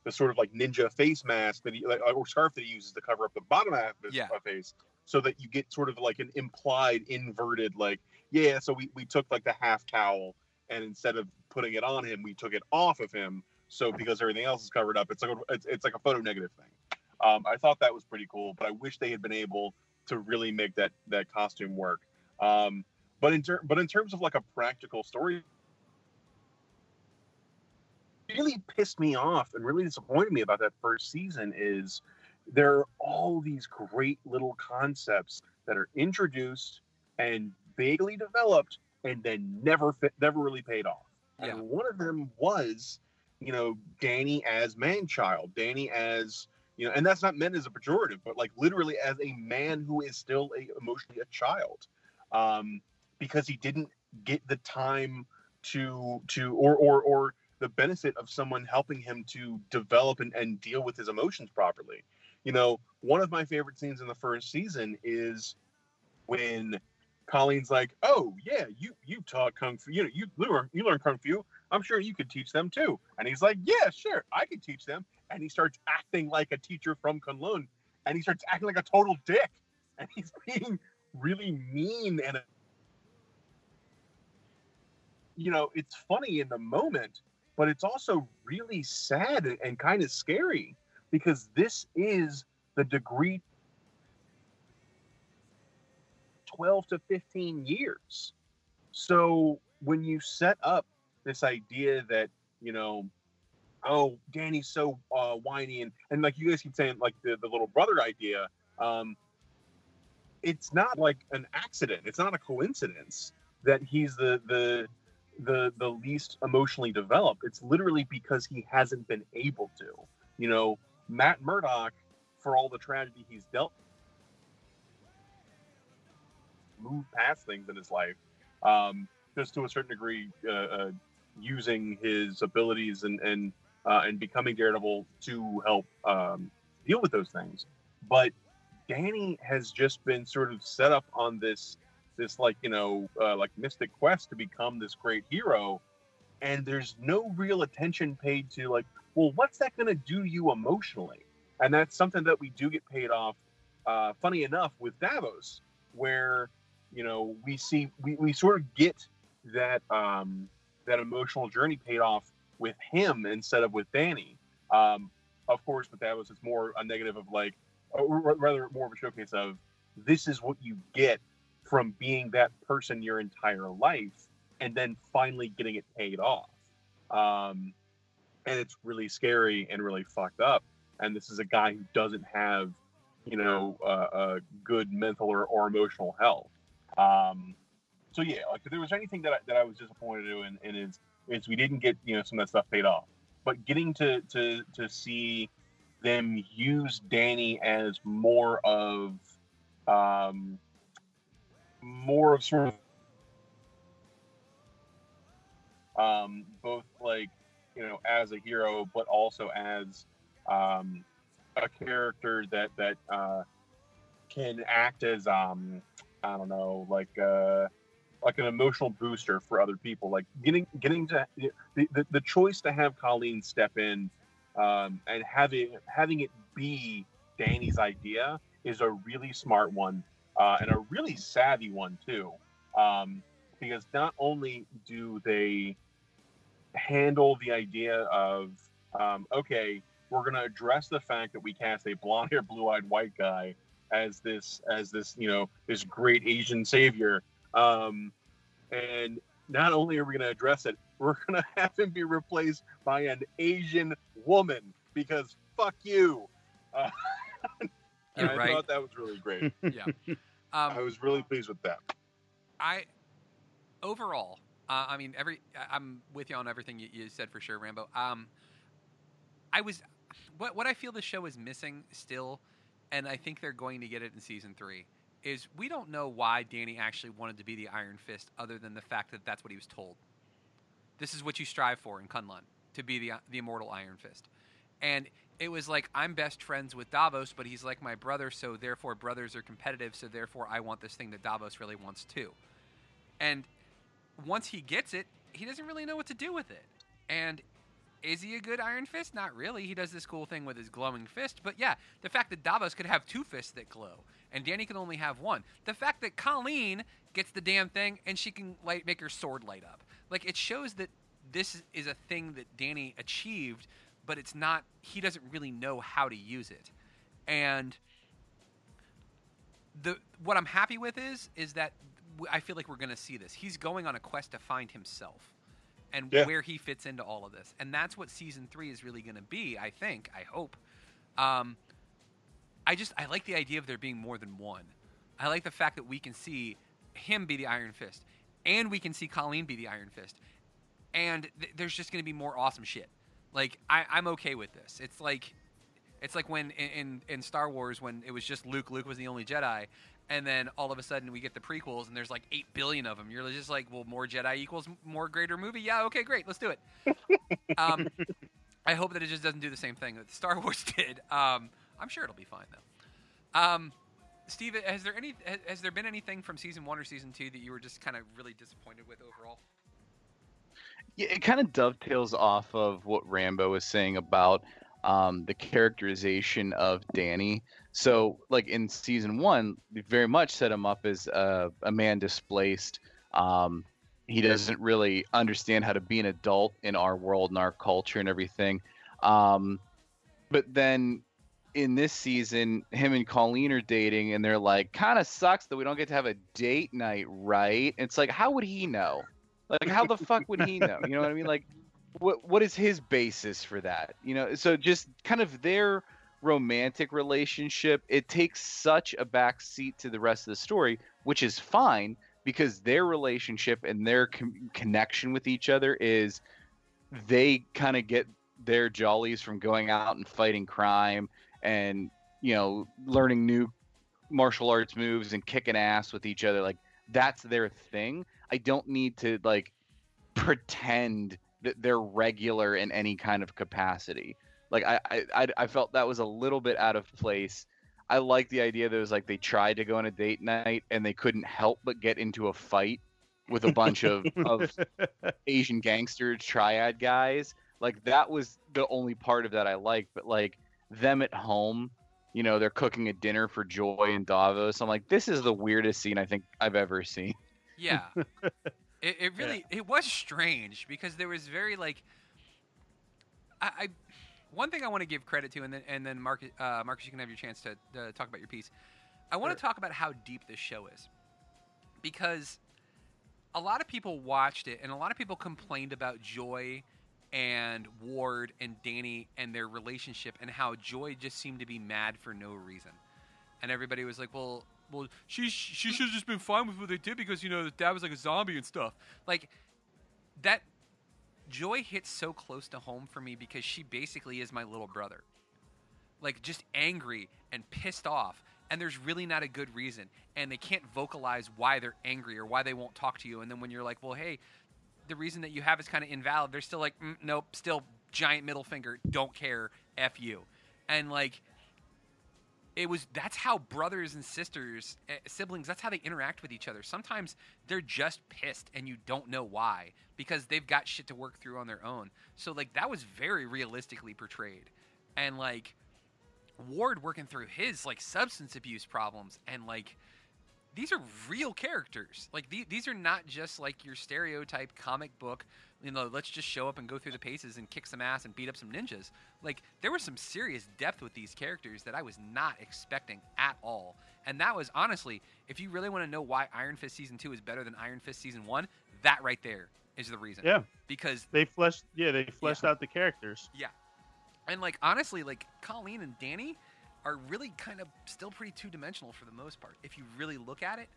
the sort of like ninja face mask that he like, or scarf that he uses to cover up the bottom half of his Yeah. uh, face, so that you get sort of like an implied inverted like yeah. So we we took like the half towel, and instead of putting it on him, we took it off of him. So because everything else is covered up, it's like a, it's, it's like a photo negative thing. Um, I thought that was pretty cool, but I wish they had been able to really make that that costume work. Um, but in ter- but in terms of like a practical story, really pissed me off and really disappointed me about that first season is there are all these great little concepts that are introduced and vaguely developed and then never fit, never really paid off. Yeah. And one of them was, you know, Danny as man child, Danny as you know, and that's not meant as a pejorative, but like literally as a man who is still a, emotionally a child, um, because he didn't get the time to to or or or the benefit of someone helping him to develop and, and deal with his emotions properly. You know, one of my favorite scenes in the first season is when Colleen's like, "Oh yeah, you you taught kung fu. You know, you learn you learn kung fu. I'm sure you could teach them too." And he's like, "Yeah, sure, I could teach them." And he starts acting like a teacher from Kunlun, and he starts acting like a total dick, and he's being really mean and you know, it's funny in the moment, but it's also really sad and, and kind of scary because this is the degree 12 to 15 years. So when you set up this idea that, you know, oh, Danny's so uh, whiny, and, and like you guys keep saying, like the, the little brother idea, um, it's not like an accident. It's not a coincidence that he's the the the the least emotionally developed. It's literally because he hasn't been able to. You know, Matt Murdock, for all the tragedy he's dealt, moved past things in his life, um, just to a certain degree, uh, uh, using his abilities and and uh, and becoming Daredevil to help um, deal with those things. But Danny has just been sort of set up on this this like you know uh, like mystic quest to become this great hero and there's no real attention paid to like well what's that going to do you emotionally and that's something that we do get paid off uh, funny enough with davos where you know we see we, we sort of get that um, that emotional journey paid off with him instead of with danny um, of course but that was it's more a negative of like or rather more of a showcase of this is what you get from being that person your entire life and then finally getting it paid off. Um, and it's really scary and really fucked up. And this is a guy who doesn't have, you know, uh, a good mental or, or emotional health. Um, so yeah, like if there was anything that I, that I was disappointed in, in is is we didn't get you know some of that stuff paid off. But getting to to to see them use Danny as more of um, more of sort of um, both like you know as a hero, but also as um, a character that that uh, can act as um, I don't know like uh, like an emotional booster for other people. Like getting getting to the, the, the choice to have Colleen step in um, and having having it be Danny's idea is a really smart one uh, and a really savvy one too, um, because not only do they handle the idea of um, okay, we're going to address the fact that we cast a blonde-haired, blue-eyed white guy as this as this you know this great Asian savior, um, and not only are we going to address it, we're going to have him be replaced by an Asian woman because fuck you. Uh, and I right. thought that was really great. yeah. I Um, was really pleased with that. I overall, uh, I mean, every I- I'm with you on everything you, you said for sure, Rambo. Um, I was what what I feel the show is missing still, and I think they're going to get it in season three. Is we don't know why Danny actually wanted to be the Iron Fist, other than the fact that that's what he was told. This is what you strive for in Kunlun to be the the immortal Iron Fist, and it was like I'm best friends with Davos, but he's like my brother, so therefore brothers are competitive, so therefore I want this thing that Davos really wants too. And once he gets it, he doesn't really know what to do with it. And is he a good Iron Fist? Not really. He does this cool thing with his glowing fist, but yeah, the fact that Davos could have two fists that glow and Danny can only have one. The fact that Colleen gets the damn thing and she can light make her sword light up. Like it shows that this is a thing that Danny achieved, but it's not he doesn't really know how to use it. And the what I'm happy with is is that I feel like we're going to see this. He's going on a quest to find himself and Yeah. where he fits into all of this. And that's what season 3 is really going to be, I think, I hope. Um I just I like the idea of there being more than one. I like the fact that we can see him be the Iron Fist and we can see Colleen be the Iron Fist. And th- there's just going to be more awesome shit. Like I, I'm okay with this. It's like it's like when in, in in Star Wars when it was just Luke. Luke was the only Jedi, And then all of a sudden we get the prequels, and there's like eight billion of them. You're just like, well, more Jedi equals more greater movie. Yeah, okay, great, let's do it. um, I hope that it just doesn't do the same thing that Star Wars did. Um, I'm sure it'll be fine though. Um, Steve, has there any has, has there been anything from season one or season two that you were just kind of really disappointed with overall? Yeah, it kind of dovetails off of what Rambo was saying about um, the characterization of Danny. So, like in season one, they very much set him up as a, a man displaced. Um, he doesn't really understand how to be an adult in our world and our culture and everything. Um, but then in this season, him and Colleen are dating, and they're like, kind of sucks that we don't get to have a date night, right? It's like, how would he know? Like, how the fuck would he know? You know what I mean? Like, what what is his basis for that? You know, so just kind of their romantic relationship, it takes such a back seat to the rest of the story, which is fine because their relationship and their connection with each other is they kind of get their jollies from going out and fighting crime and you know learning new martial arts moves and kicking ass with each other like that's their thing. I don't need to like pretend that they're regular in any kind of capacity like i i, I felt that was a little bit out of place. I like the idea that it was like they tried to go on a date night and they couldn't help but get into a fight with a bunch of, of asian gangster triad guys. Like that was the only part of that i liked but like them at home you know they're cooking a dinner for joy and davos i'm like this is the weirdest scene i think i've ever seen. Yeah. it, it really it was strange because there was very like I, I one thing I want to give credit to and then and then Marcus uh, Marcus you can have your chance to uh, talk about your piece. I want to talk about how deep this show is because a lot of people watched it and a lot of people complained about Joy and Ward and Danny and their relationship and how Joy just seemed to be mad for no reason. And everybody was like, "Well, well, she she should have just been fine with what they did because you know the dad was like a zombie and stuff." Like that Joy hits so close to home for me because she basically is my little brother. Like just angry and pissed off and there's really not a good reason and they can't vocalize why they're angry or why they won't talk to you and then when you're like, "Well, hey, the reason that you have is kind of invalid." They're still like, mm, "Nope, still giant middle finger, don't care, F you." And like it was that's how brothers and sisters eh, siblings that's how they interact with each other. Sometimes they're just pissed and you don't know why because they've got shit to work through on their own. So like that was very realistically portrayed. And like ward working through his like substance abuse problems and like these are real characters. Like the, these are not just like your stereotype comic book you know let's just show up and go through the paces and kick some ass and beat up some ninjas like there was some serious depth with these characters that i was not expecting at all and that was honestly if you really want to know why iron fist season 2 is better than iron fist season 1 that right there is the reason Yeah, because they fleshed. Yeah, they fleshed out the characters. yeah. And like honestly, like Colleen and Danny are really kind of still pretty two dimensional for the most part, if you really look at it.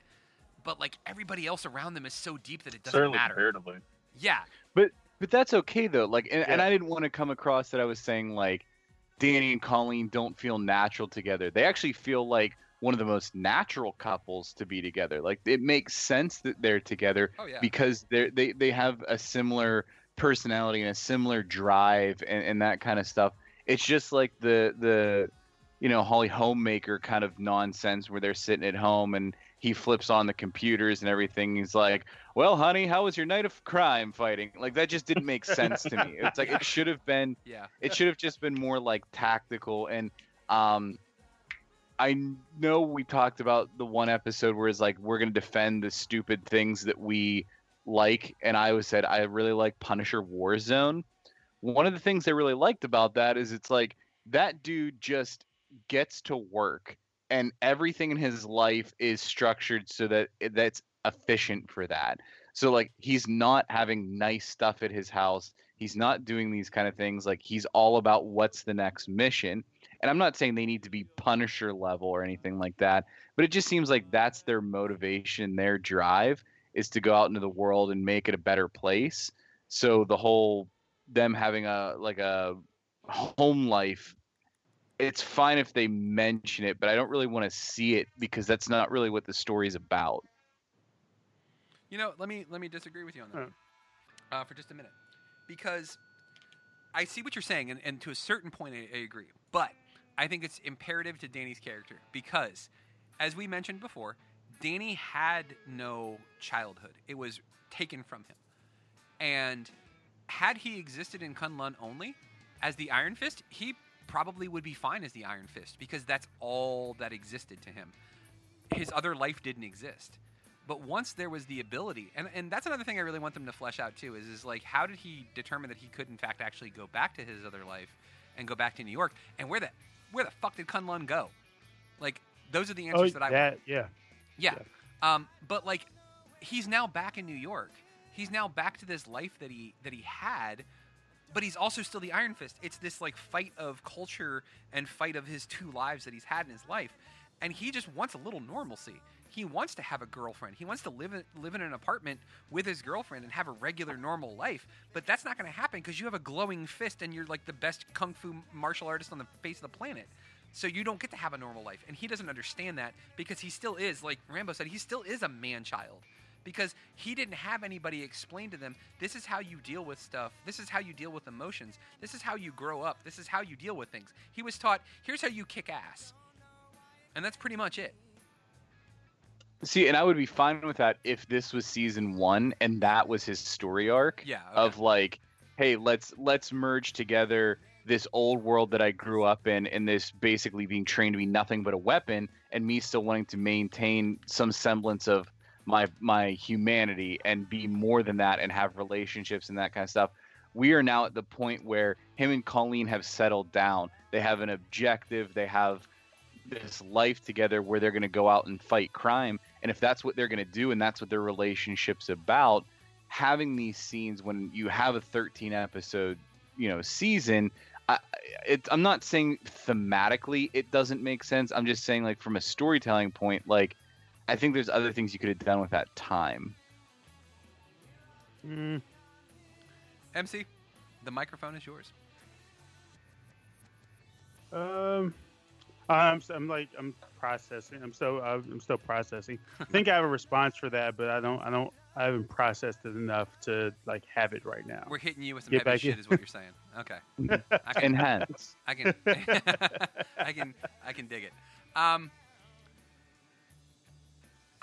But like everybody else around them is so deep that it doesn't Certainly matter. comparatively. Yeah. But but that's okay though. Like, and, and I didn't want to come across that I was saying like Danny and Colleen don't feel natural together. They actually feel like one of the most natural couples to be together. Like it makes sense that they're together Oh yeah. because they they they have a similar personality and a similar drive and, and that kind of stuff. It's just like the the you know Holly Homemaker kind of nonsense where they're sitting at home and he flips on the computers and everything. He's like, "Well, honey, how was your night of crime fighting?" Like that just didn't make sense to me. It's like it should have been yeah. it should have just been more like tactical and um I know we talked about the one episode where it's like we're gonna defend the stupid things that we like, and I always said I really like Punisher Warzone. One of the things I really liked about that is it's like that dude just gets to work, and everything in his life is structured so that that's efficient for that. So like he's not having nice stuff at his house. He's not doing these kind of things. Like he's all about what's the next mission. And I'm not saying they need to be Punisher level or anything like that, but it just seems like that's their motivation, their drive is to go out into the world and make it a better place. So the whole them having a like a home life it's fine if they mention it, but I don't really want to see it because that's not really what the story's about. You know, let me let me disagree with you on that. Uh, for just a minute, because I see what you're saying, and, and to a certain point, I, I agree. But I think it's imperative to Danny's character because, as we mentioned before, Danny had no childhood; it was taken from him, and had he existed in Kunlun only as the Iron Fist, he probably would be fine as the Iron Fist because that's all that existed to him. His other life didn't exist. But once there was the ability, and, and that's another thing I really want them to flesh out too, is, is like how did he determine that he could in fact actually go back to his other life and go back to New York? And where the where the fuck did Kunlun go? Like those are the answers oh, that I that, want. yeah. Yeah. Um, but like he's now back in New York. He's now back to this life that he that he had, but he's also still the Iron Fist. It's this like fight of culture and fight of his two lives that he's had in his life. And he just wants a little normalcy. He wants to have a girlfriend. He wants to live in, live in an apartment with his girlfriend and have a regular normal life. But that's not going to happen because you have a glowing fist and you're like the best kung fu martial artist on the face of the planet. So you don't get to have a normal life. And he doesn't understand that because he still is, like Rambo said, he still is a man child. Because he didn't have anybody explain to them, this is how you deal with stuff. This is how you deal with emotions. This is how you grow up. This is how you deal with things. He was taught, here's how you kick ass. And that's pretty much it. See, and I would be fine with that if this was season one and that was his story arc. Yeah. okay. Of like, hey, let's let's merge together this old world that I grew up in and this basically being trained to be nothing but a weapon, and me still wanting to maintain some semblance of my my humanity and be more than that and have relationships and that kind of stuff. We are now at the point where him and Colleen have settled down. They have an objective. They have this life together where they're going to go out and fight crime. And if that's what they're going to do and that's what their relationship's about, having these scenes when you have a 13 episode, you know, season, I, it, I'm not saying thematically it doesn't make sense. I'm just saying like from a storytelling point, like I think there's other things you could have done with that time. Mm, MC, the microphone is yours. um, I'm, s- I'm like I'm processing. I'm so uh, I'm still processing. I think I have a response for that, but I don't. I don't. I haven't processed it enough to like have it right now. We're hitting you with some Get heavy shit, in. is what you're saying. Okay. I can, Enhance. I can, I can, I can dig it. Um,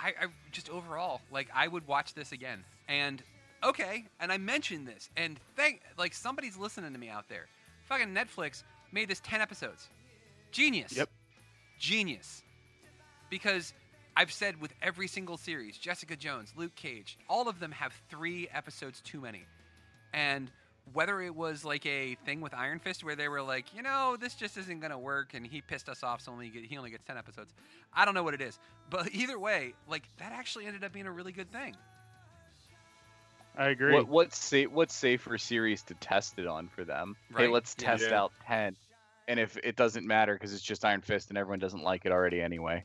I, I just overall like I would watch this again, and okay, and I mentioned this, and thank like somebody's listening to me out there. Fucking Netflix made this ten episodes. Genius. Yep. Genius. Because I've said with every single series, Jessica Jones, Luke Cage, all of them have three episodes too many. And whether it was like a thing with Iron Fist where they were like, you know, this just isn't gonna work, and he pissed us off, so only get, he only gets ten episodes. I don't know what it is, but either way, like that actually ended up being a really good thing. I agree. What what's sa- what's safer series to test it on for them? Hey, Right. let's Yeah. test Yeah. out ten, and if it doesn't matter because it's just Iron Fist and everyone doesn't like it already anyway.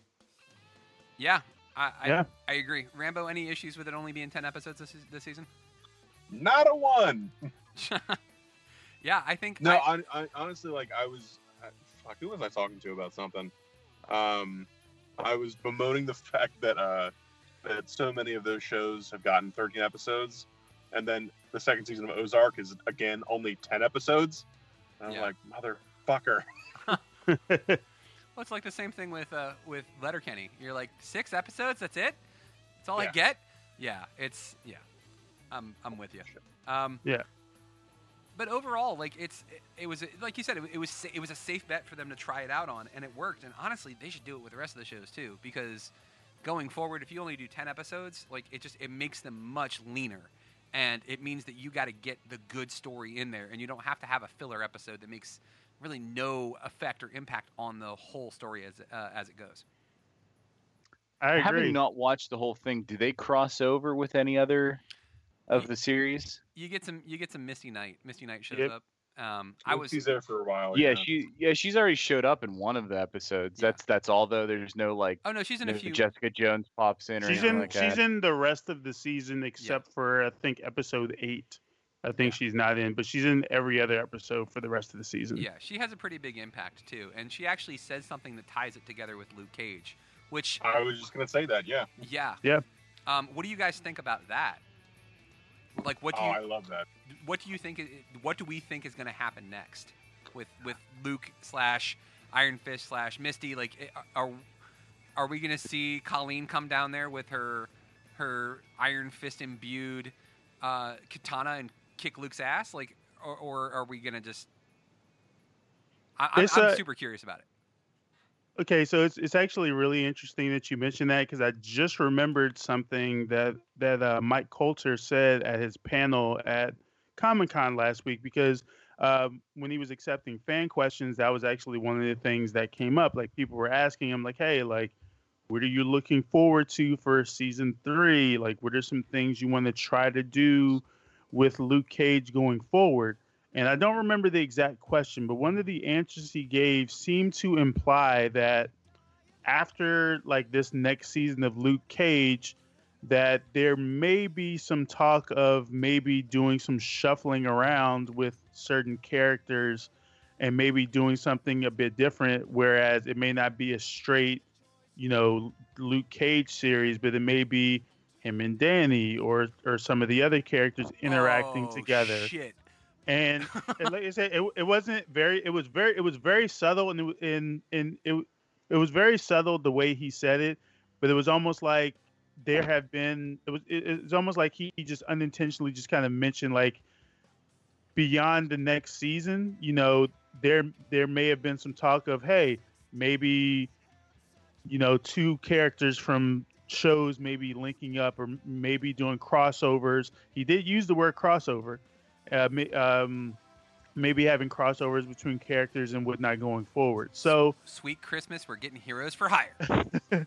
Yeah, I I, Yeah. I agree. Rambo, any issues with it only being ten episodes this, this season? Not a one. yeah, I think No, I- I, I honestly like I was I, fuck. Who was I talking to about something? Um, I was bemoaning the fact that uh that so many of those shows have gotten 13 episodes, and then the second season of Ozark is again only 10 episodes. And I'm Yeah. like, motherfucker. Well, it's like the same thing with uh, with Letterkenny. You're like six episodes. That's it. That's all I get. Yeah, it's yeah. I'm I'm with you. Um, Yeah. But overall, like it's it, it was like you said, it, it was it was a safe bet for them to try it out on, and it worked. And honestly, they should do it with the rest of the shows too, because going forward, if you only do ten episodes, like it just it makes them much leaner, and it means that you got to get the good story in there, and you don't have to have a filler episode that makes really no effect or impact on the whole story as uh, as it goes. I agree. Having not watched the whole thing, do they cross over with any other of the series? You get some you get some Misty Knight. Misty Knight shows Yep. up. Um, I was She's there for a while. yeah, she yeah she's already showed up in one of the episodes. Yeah. That's that's all though. There's no like oh no, she's in a few. Jessica Jones pops in or She's anything in. like she's that. in the rest of the season except for I think episode eight. I think she's not in, but she's in every other episode for the rest of the season. Yeah, she has a pretty big impact too, and she actually says something that ties it together with Luke Cage, which I was just gonna say that. Yeah. yeah, Yeah. Um, what do you guys think about that? Like, what do oh, you I love that. what do you think? What do we think is going to happen next with with Luke slash Iron Fist slash Misty? Like, are are we going to see Colleen come down there with her her Iron Fist imbued uh, katana and kick Luke's ass? Like, or, or are we going to just? I, I'm uh, super curious about it. Okay, so it's it's actually really interesting that you mentioned that because I just remembered something that that uh, Mike Colter said at his panel at Comic Con last week because um, when he was accepting fan questions, that was actually one of the things that came up. Like people were asking him, like, "Hey, like, what are you looking forward to for season three? Like, what are some things you want to try to do with Luke Cage going forward?" And I don't remember the exact question, but one of the answers he gave seemed to imply that after like this next season of Luke Cage, that there may be some talk of maybe doing some shuffling around with certain characters and maybe doing something a bit different, whereas it may not be a straight, you know, Luke Cage series, but it may be him and Danny or or some of the other characters interacting Oh, together Shit. And, like I said, it, it wasn't very. It was very. It was very subtle, and it, and and it it was very subtle the way he said it, but it was almost like there have been. It was. It, it's almost like he, he just unintentionally just kind of mentioned like beyond the next season. You know, there there may have been some talk of hey, maybe you know two characters from shows maybe linking up or maybe doing crossovers. He did use the word crossover uh, um, maybe having crossovers between characters and whatnot going forward. So Sweet Christmas, we're getting heroes for hire.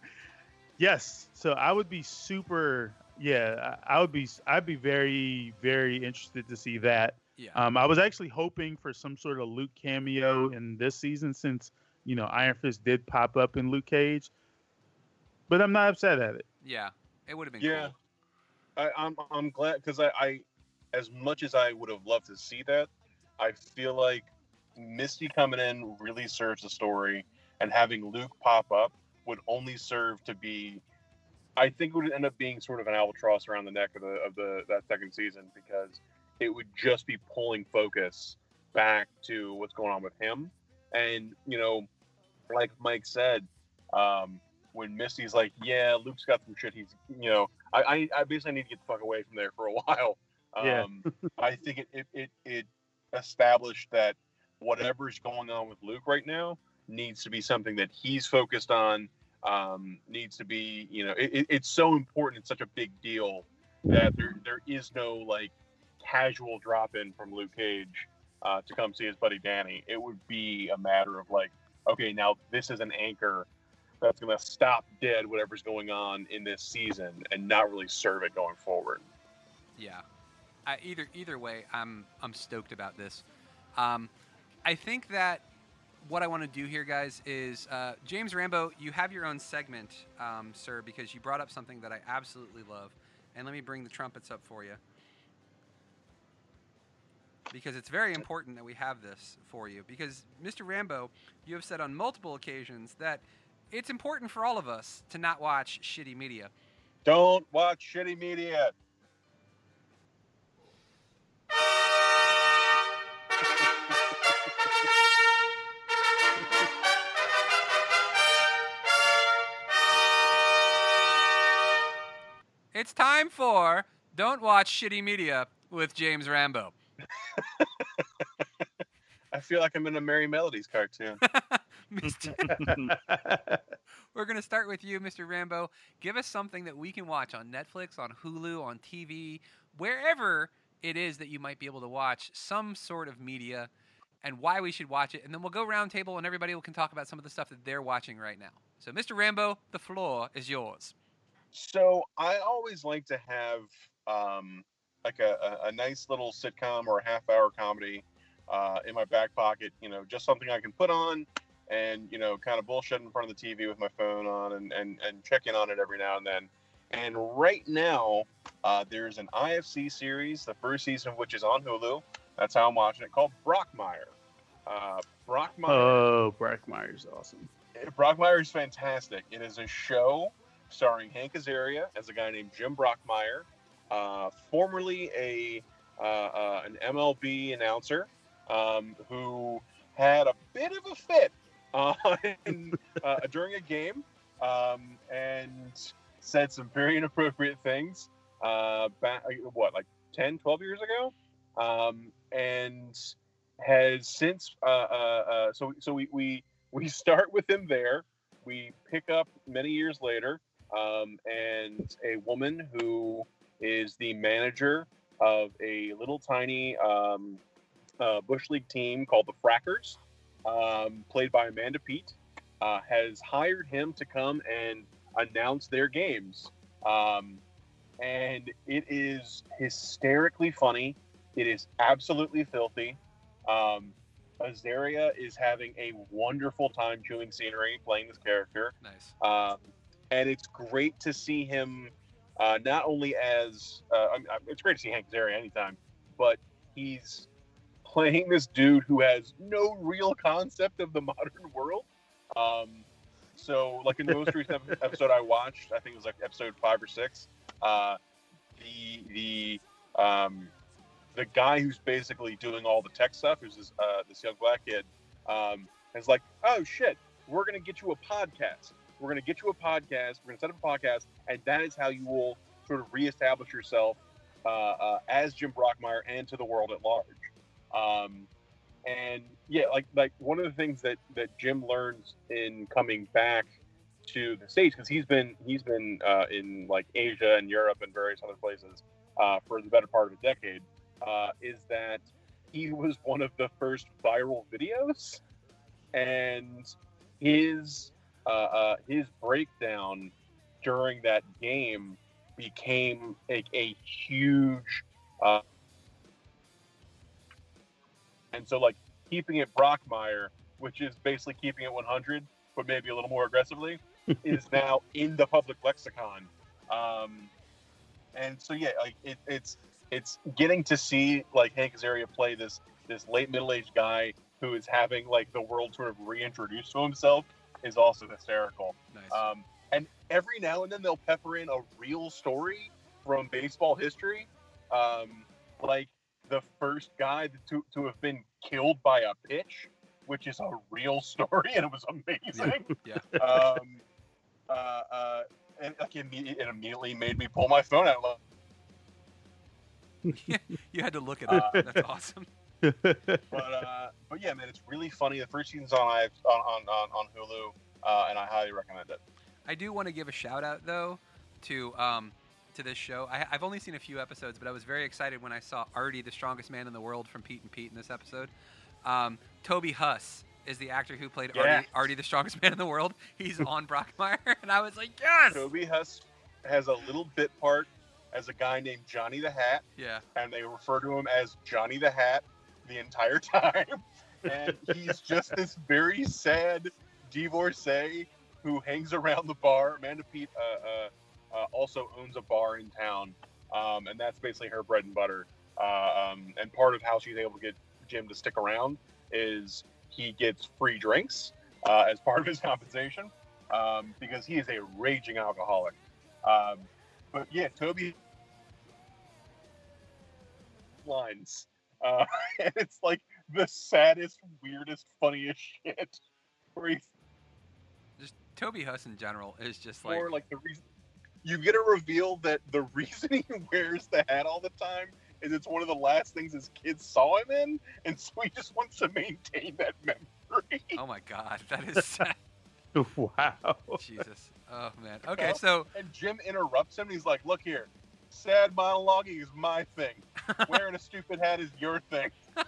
yes, so I would be super. Yeah, I I would be. I'd be very, very interested to see that. Yeah. Um, I was actually hoping for some sort of Luke cameo in this season, since you know Iron Fist did pop up in Luke Cage. But I'm not upset at it. yeah. It would have been Yeah. cool. I, I'm I'm glad because I, I, as much as I would have loved to see that, I feel like Misty coming in really serves the story, and having Luke pop up would only serve to be. I think it would end up being sort of an albatross around the neck of the of the that second season because it would just be pulling focus back to what's going on with him, and you know, like Mike said, um, when Misty's like, "Yeah, Luke's got some shit. He's, you know, I, I, I basically need to get the fuck away from there for a while." Yeah. Um, I think it, it, it, it established that whatever's going on with Luke right now needs to be something that he's focused on. Um, needs to be, you know, it, it, it's so important. It's such a big deal that there, there is no like casual drop in from Luke Cage uh, to come see his buddy Danny. It would be a matter of like, okay, now this is an anchor that's going to stop dead whatever's going on in this season and not really serve it going forward. Yeah. I, either either way, I'm I'm stoked about this. Um, I think that what I want to do here, guys, is uh, James Rambo. You have your own segment, um, sir, because you brought up something that I absolutely love. And let me bring the trumpets up for you. Because it's very important that we have this for you. Because, Mr. Rambo, you have said on multiple occasions that it's important for all of us to not watch shitty media. Don't watch shitty media. It's time for Don't Watch Shitty Media with James Rambo. I feel like I'm in a Merrie Melodies cartoon. We're going to start with you, Mr. Rambo. Give us something that we can watch on Netflix, on Hulu, on TV, wherever it is that you might be able to watch some sort of media and why we should watch it. And then we'll go round table and everybody can talk about some of the stuff that they're watching right now. So, Mr. Rambo, the floor is yours. So I always like to have um, like a, a, a nice little sitcom or a half hour comedy uh, in my back pocket. You know, just something I can put on and you know, kind of bullshit in front of the TV with my phone on and and and check in on it every now and then. And right now, uh, there's an IFC series, the first season of which is on Hulu. That's how I'm watching it, called Brockmire. Uh, Brockmire. Oh, Brockmire's awesome. Brockmire is fantastic. It is a show starring Hank Azaria as a guy named Jim Brockmire, uh, formerly a uh, uh, an MLB announcer um, who had a bit of a fit in, uh, during a game um, and said some very inappropriate things uh, back what like 10 12 years ago? Um, and has since uh, uh, uh, so so we, we we start with him there. We pick up many years later um, and a woman who is the manager of a little tiny um, uh, bush league team called the Frackers, um, played by Amanda Peet, uh, has hired him to come and announce their games. Um, and it is hysterically funny. It is absolutely filthy. Um, Azaria is having a wonderful time chewing scenery playing this character. Nice. Um, and it's great to see him uh, not only as uh, I mean, it's great to see Hank Azaria anytime, but he's playing this dude who has no real concept of the modern world. Um, so, like in the most recent episode I watched, I think it was like episode five or six. Uh, the the um, the guy who's basically doing all the tech stuff, who's this uh, this young black kid, um, is like, oh shit, we're gonna get you a podcast. We're gonna get you a podcast. We're gonna set up a podcast, and that is how you will sort of reestablish yourself uh, uh, as Jim Brockmire and to the world at large. Um, and yeah, like like one of the things that that Jim learns in coming back to the states because he's been he's been uh, in like Asia and Europe and various other places uh, for the better part of a decade uh, is that he was one of the first viral videos, and his uh, uh, his breakdown during that game became a, a huge. Uh, and so, like keeping it Brockmire, which is basically keeping it 100, but maybe a little more aggressively, is now in the public lexicon. Um, and so, yeah, like it, it's it's getting to see like Hank Azaria play this this late middle aged guy who is having like the world sort of reintroduced to himself is also hysterical. Nice. Um, and every now and then they'll pepper in a real story from baseball history, um, like the first guy to, to have been killed by a pitch, which is a real story, and it was amazing. yeah. um, uh, uh, and like it, immediately made me pull my phone out. You had to look it up. Uh, That's awesome. But uh, but yeah, man, it's really funny. The first season's on on on, on, on Hulu, uh, and I highly recommend it. I do want to give a shout out though to um, to this show. I, I've only seen a few episodes, but I was very excited when I saw Artie, the strongest man in the world, from Pete and Pete in this episode. Um, Toby Huss is the actor who played Artie, Artie, the strongest man in the world. He's on Brockmire, and I was like, yes, Toby Huss has a little bit part as a guy named Johnny the Hat, yeah, and they refer to him as Johnny the Hat the entire time. And he's just this very sad divorcee who hangs around the bar. Amanda Peet uh, uh, uh, also owns a bar in town, um, and that's basically her bread and butter. Uh, um, and part of how she's able to get Jim to stick around is he gets free drinks uh, as part of his compensation um, because he is a raging alcoholic. Um, but yeah, Toby lines. Uh, and it's like the saddest, weirdest, funniest shit. Where he's just Toby Huss in general is just like, for like the reason you get a reveal that the reason he wears the hat all the time is it's one of the last things his kids saw him in, and so he just wants to maintain that memory. oh my god, that is sad. wow. Jesus. Oh man. Okay, so And Jim interrupts him. He's like, "Look here, sad monologuing is my thing. Wearing a stupid hat is your thing."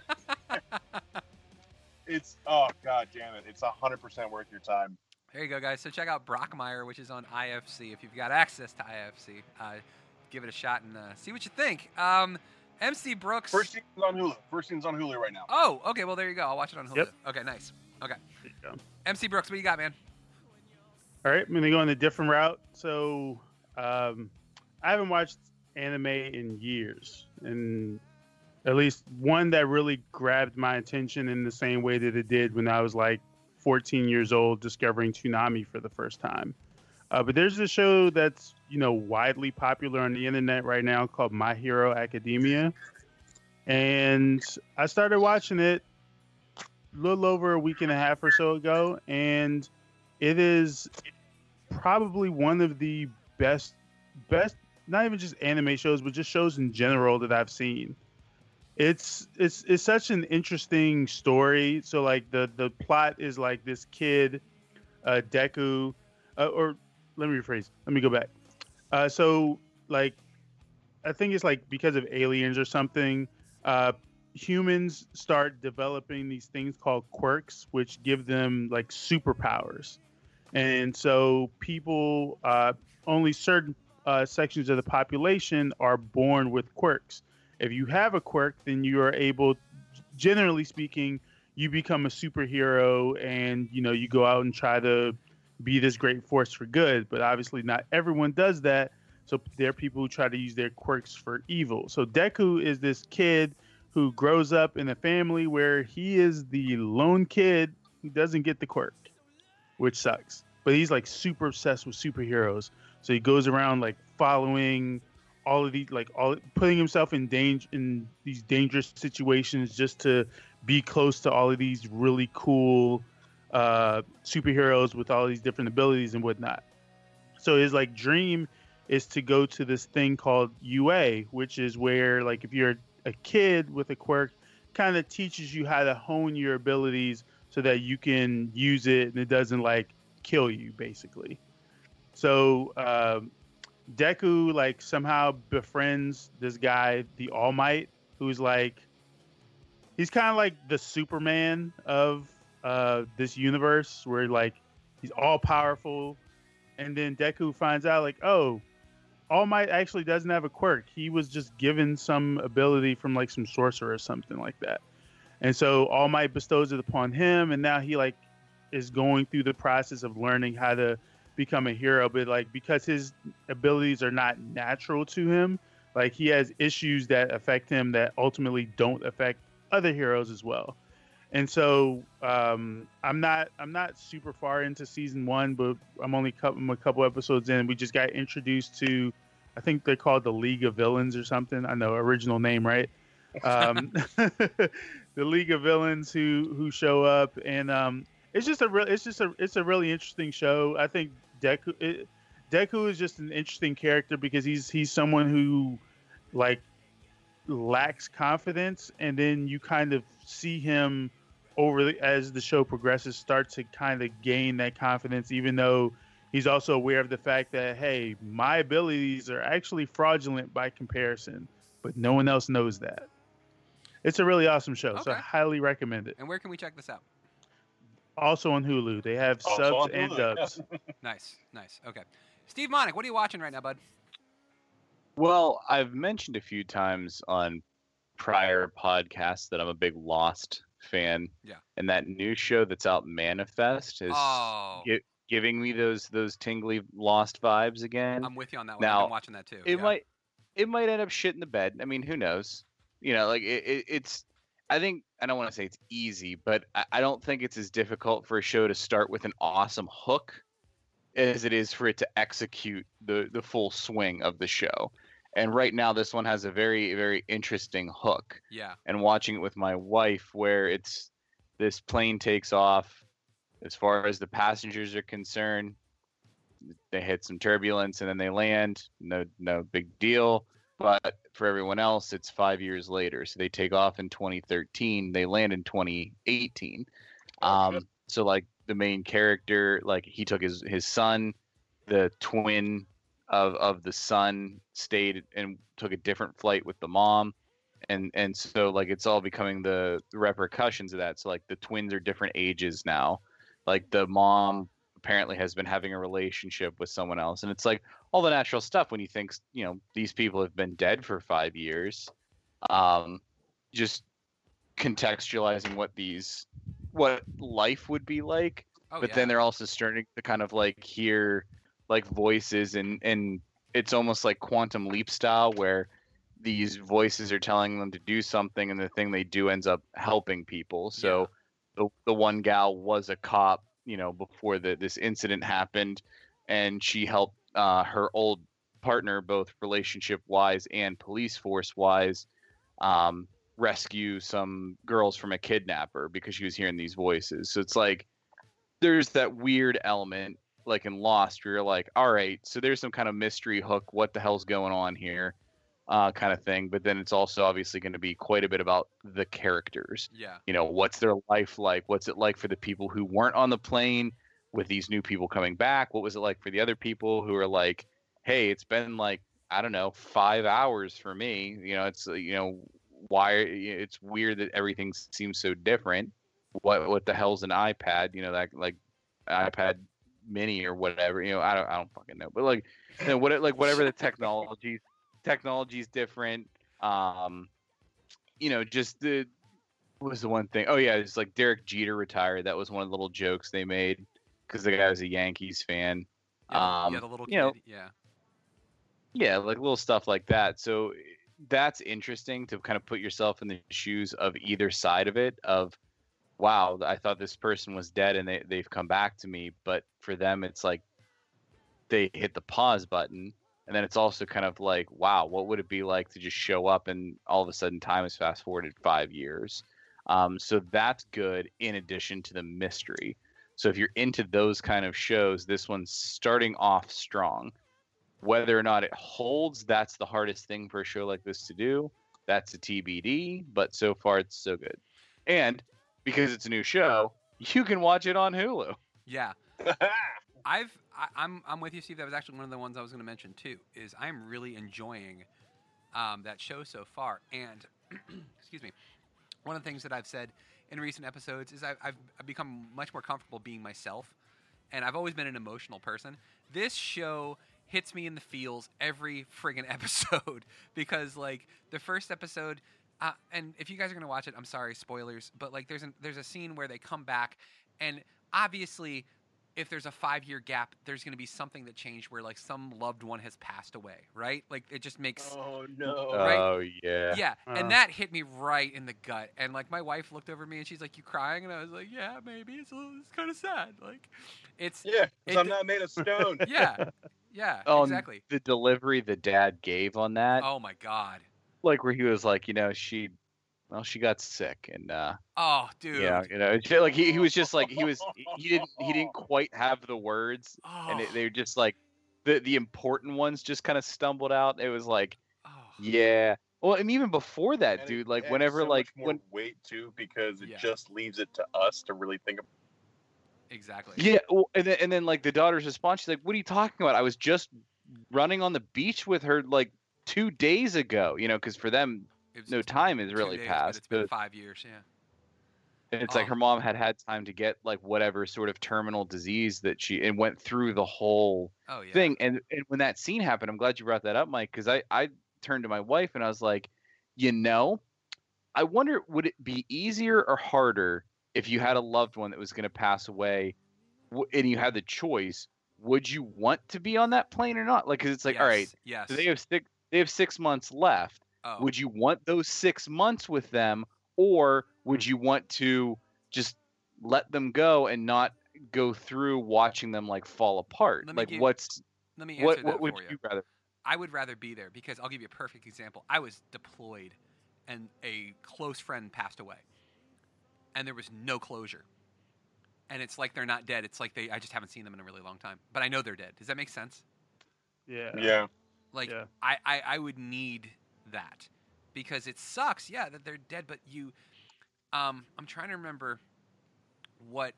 it's oh god damn it! It's hundred percent worth your time. There you go, guys. So check out Brockmire, which is on IFC. If you've got access to IFC, uh, give it a shot and uh, see what you think. Um, MC Brooks. First season's on Hulu. First season's on Hulu right now. Oh, okay. Well, there you go. I'll watch it on Hulu. Yep. Okay, nice. Okay. There you go. MC Brooks, what you got, man? All right, I'm gonna go in a different route. So Um, I haven't watched anime in years, and at least one that really grabbed my attention in the same way that it did when I was like 14 years old, discovering Toonami for the first time. Uh, but there's a show that's you know widely popular on the internet right now called My Hero Academia, and I started watching it a little over a week and a half or so ago, and it is probably one of the best best not even just anime shows but just shows in general that I've seen. It's it's it's such an interesting story. So like the the plot is like this kid uh Deku uh, or let me rephrase. Let me go back. Uh so like I think it's like because of aliens or something uh humans start developing these things called quirks which give them like superpowers and so people uh, only certain uh, sections of the population are born with quirks if you have a quirk then you are able generally speaking you become a superhero and you know you go out and try to be this great force for good but obviously not everyone does that so there are people who try to use their quirks for evil so deku is this kid who grows up in a family where he is the lone kid who doesn't get the quirk which sucks. But he's like super obsessed with superheroes. So he goes around like following all of these like all putting himself in danger in these dangerous situations just to be close to all of these really cool uh superheroes with all these different abilities and whatnot. So his like dream is to go to this thing called UA, which is where like if you're a kid with a quirk, kind of teaches you how to hone your abilities so that you can use it and it doesn't like kill you basically so um, deku like somehow befriends this guy the all might who's like he's kind of like the superman of uh, this universe where like he's all powerful. And then deku finds out like oh all might actually doesn't have a quirk. He was just given some ability from like some sorcerer or something like that. And so All Might bestows it upon him, and now he like is going through the process of learning how to become a hero. But like because his abilities are not natural to him, like he has issues that affect him that ultimately don't affect other heroes as well. And so um, I'm not I'm not super far into season one, but I'm only couple, I'm a couple episodes in. We just got introduced to, I think they're called the League of Villains or something. I know original name, right? um, the League of Villains who who show up, and um, it's just a real it's just a it's a really interesting show. I think Deku it, Deku is just an interesting character because he's he's someone who like lacks confidence, and then you kind of see him over the, as the show progresses start to kind of gain that confidence, even though he's also aware of the fact that hey, my abilities are actually fraudulent by comparison, but no one else knows that. It's a really awesome show, so I highly recommend it. And where can we check this out? Also on Hulu, they have Also subs on and Hulu, dubs. Nice, nice. Okay. Steve Monick, what are you watching right now, bud? Well, I've mentioned a few times on prior podcasts that I'm a big Lost fan. Yeah. And that new show that's out, Manifest, is Oh, gi- giving me those those tingly Lost vibes again. I'm with you on that one. I'm watching that too. it yeah. might it might end up shit in the bed. I mean, who knows? You know, like it, it, it's. I think I don't want to say it's easy, but I, I don't think it's as difficult for a show to start with an awesome hook as it is for it to execute the the full swing of the show. And right now, this one has a very very interesting hook. Yeah. And watching it with my wife, where it's this plane takes off. As far as the passengers are concerned, they hit some turbulence and then they land. No, no big deal. But for everyone else, it's five years later. So they take off in 2013. They land in 2018. Oh, shit. Um, so like the main character, like he took his his son, the twin of of the son, stayed and took a different flight with the mom. And and so like it's all becoming the repercussions of that. So like the twins are different ages now. Like the mom apparently has been having a relationship with someone else and it's like all the natural stuff when you think you know these people have been dead for five years. Um just contextualizing what these what life would be like Oh, but yeah. then they're also starting to kind of like hear like voices and and it's almost like quantum leap style where these voices are telling them to do something and the thing they do ends up helping people. So the, the one gal was a cop you know before the, this incident happened and she helped uh, her old partner both relationship wise and police force wise um, rescue some girls from a kidnapper because she was hearing these voices. So it's like there's that weird element like in lost where you're like all right so there's some kind of mystery hook what the hell's going on here uh, kind of thing. But then it's also obviously going to be quite a bit about the characters. Yeah. you know what's their life like? What's it like for the people who weren't on the plane with these new people coming back what was it like for the other people who are like hey it's been like i don't know five hours for me you know it's uh, you know why it's weird that everything seems so different what what the hell's an ipad you know that like ipad mini or whatever you know i don't i don't fucking know but like you know, what like whatever the technology technology's different um you know just the was the one thing? Oh yeah, it's like Derek Jeter retired. That was one of the little jokes they made because the guy was a Yankees fan. Yeah, Um, yeah the little you know. Yeah. Yeah, like little stuff like that. So that's interesting to kind of put yourself in the shoes of either side of it. Of wow, I thought this person was dead and they they've come back to me, but for them it's like they hit the pause button. And then it's also kind of like, wow, what would it be like to just show up and all of a sudden time is fast forwarded five years? Um, so that's good in addition to the mystery. So if you're into those kind of shows, this one's starting off strong. Whether or not it holds, that's the hardest thing for a show like this to do. That's a TBD, but so far it's so good. And because it's a new show, you can watch it on Hulu. Yeah. I've I, I'm I'm with you, Steve. That was actually one of the ones I was going to mention too. Is I'm really enjoying um, that show so far, and excuse me, one of the things that I've said in recent episodes is I've, I've become much more comfortable being myself, and I've always been an emotional person. This show hits me in the feels every friggin' episode because like the first episode. Uh, and if you guys are gonna watch it, I'm sorry, spoilers. But like, there's an, there's a scene where they come back, and obviously if there's a five year gap, there's going to be something that changed where like some loved one has passed away, right? Like it just makes Oh no! Right? Oh yeah. yeah, Uh. and that hit me right in the gut. And like my wife looked over me and she's like, "You crying?" And I was like, "Yeah, maybe. It's a little, it's kind of sad. Like, it's yeah, It I'm not made of stone. yeah, yeah, Oh, exactly. The delivery the dad gave on that, Oh my god. like where he was like, you know, she, well, she got sick, and uh, Oh, dude. yeah, you know, like he, he was just like he was he didn't he didn't quite have the words, Oh, and it, they were just like the the important ones just kind of stumbled out. It was like, oh. yeah. Well, and even before that, And it dude, like whenever so like when wait too, because it Yeah. just leaves it to us to really think about. exactly. Yeah, well, and then and then like the daughter's response, she's like, "What are you talking about? I was just running on the beach with her like two days ago. You know, because for them, It was no time has really days, but passed. It's been five years. Yeah. it's like Oh. her mom had had time to get like whatever sort of terminal disease that she and went through the whole Oh yeah. thing. And and when that scene happened, I'm glad you brought that up, Mike, because I I turned to my wife and I was like, you know, I wonder would it be easier or harder if you had a loved one that was going to pass away, and you had the choice. Would you want to be on that plane or not? Like, 'cause it's like, all right, Yes, Yes. so they have six, they have six months left. Oh. Would you want those six months with them, or would hmm. you want to just let them go and not go through watching them like fall apart? Like, give- what's Let me answer what? that What would for you. you rather? I would rather be there because I'll give you a perfect example. I was deployed and a close friend passed away. And there was no closure. And it's like they're not dead. It's like they I just haven't seen them in a really long time. But I know they're dead. Does that make sense? Yeah. Yeah, Like Yeah. I, I, I would need that. Because it sucks, yeah, that they're dead, but you um I'm trying to remember what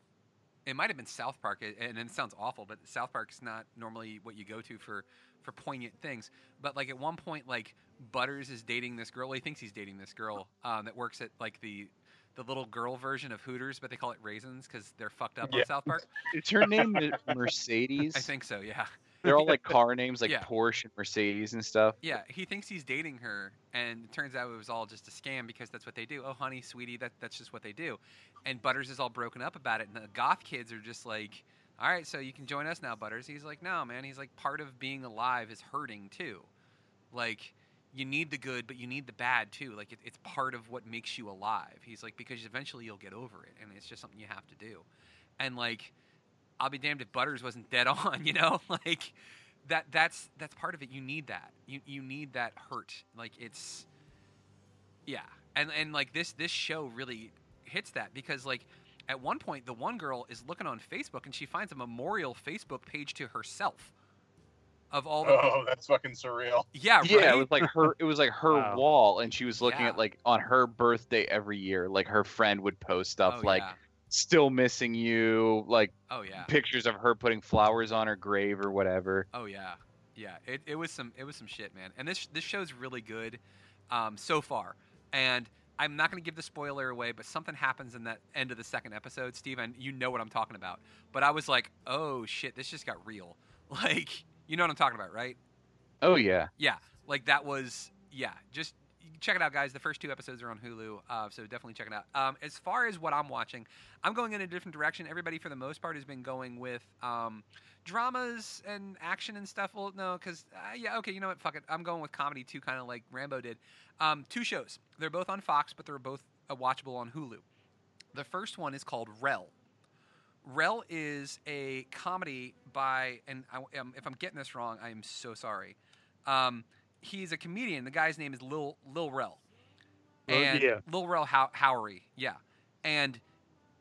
it might have been South Park, and it sounds awful, but South Park's not normally what you go to for for poignant things. But like at one point, like Butters is dating this girl. Well, he thinks he's dating this girl um, that works at like the the little girl version of Hooters, but they call it Raisins because they're fucked up Yeah. on South Park. Is her name Mercedes? I think so. Yeah. They're all like car names, like Yeah. Porsche and Mercedes and stuff. Yeah, he thinks he's dating her, and it turns out it was all just a scam because that's what they do. Oh, honey, sweetie, that that's just what they do. And Butters is all broken up about it, and the goth kids are just like all right, so you can join us now, Butters. He's like, no, man. He's like, part of being alive is hurting too. Like, you need the good, but you need the bad too. Like, it, it's part of what makes you alive. He's like, because eventually you'll get over it, and it's just something you have to do. And like, I'll be damned if Butters wasn't dead on. You know, like that. That's that's part of it. You need that. You you need that hurt. Like it's, yeah. And and like this this show really hits that because like at one point the one girl is looking on Facebook and she finds a memorial Facebook page to herself of all the Oh, that's fucking surreal. yeah Yeah, it was like her. It was like her Wow. wall, and she was looking Yeah. at like on her birthday every year. Like her friend would post stuff oh, like yeah. "Still missing you," like oh yeah pictures of her putting flowers on her grave or whatever. Oh yeah, yeah. It, it was some it was some shit, man. And this this show's really good um, so far. And I'm not going to give the spoiler away, but something happens in that end of the second episode, Steven. You know what I'm talking about. But I was like, oh shit, this just got real. Like, you know what I'm talking about, right? Oh yeah, Yeah, like that was yeah. Just check it out, guys. The first two episodes are on Hulu, uh, so definitely check it out. Um, as far as what I'm watching, I'm going in a different direction. Everybody, for the most part, has been going with um, dramas and action and stuff. Well, no, because uh, yeah, okay, you know what? Fuck it. I'm going with comedy too, kind of like Rambo did. Um, two shows. They're both on Fox, but they're both uh, watchable on Hulu. The first one is called Rel. Rel is a comedy by, and I, um, if I'm getting this wrong, I am so sorry. He's a comedian. The guy's name is Lil Lil Rel, Oh, and yeah. Lil Rel How- Howery, yeah. And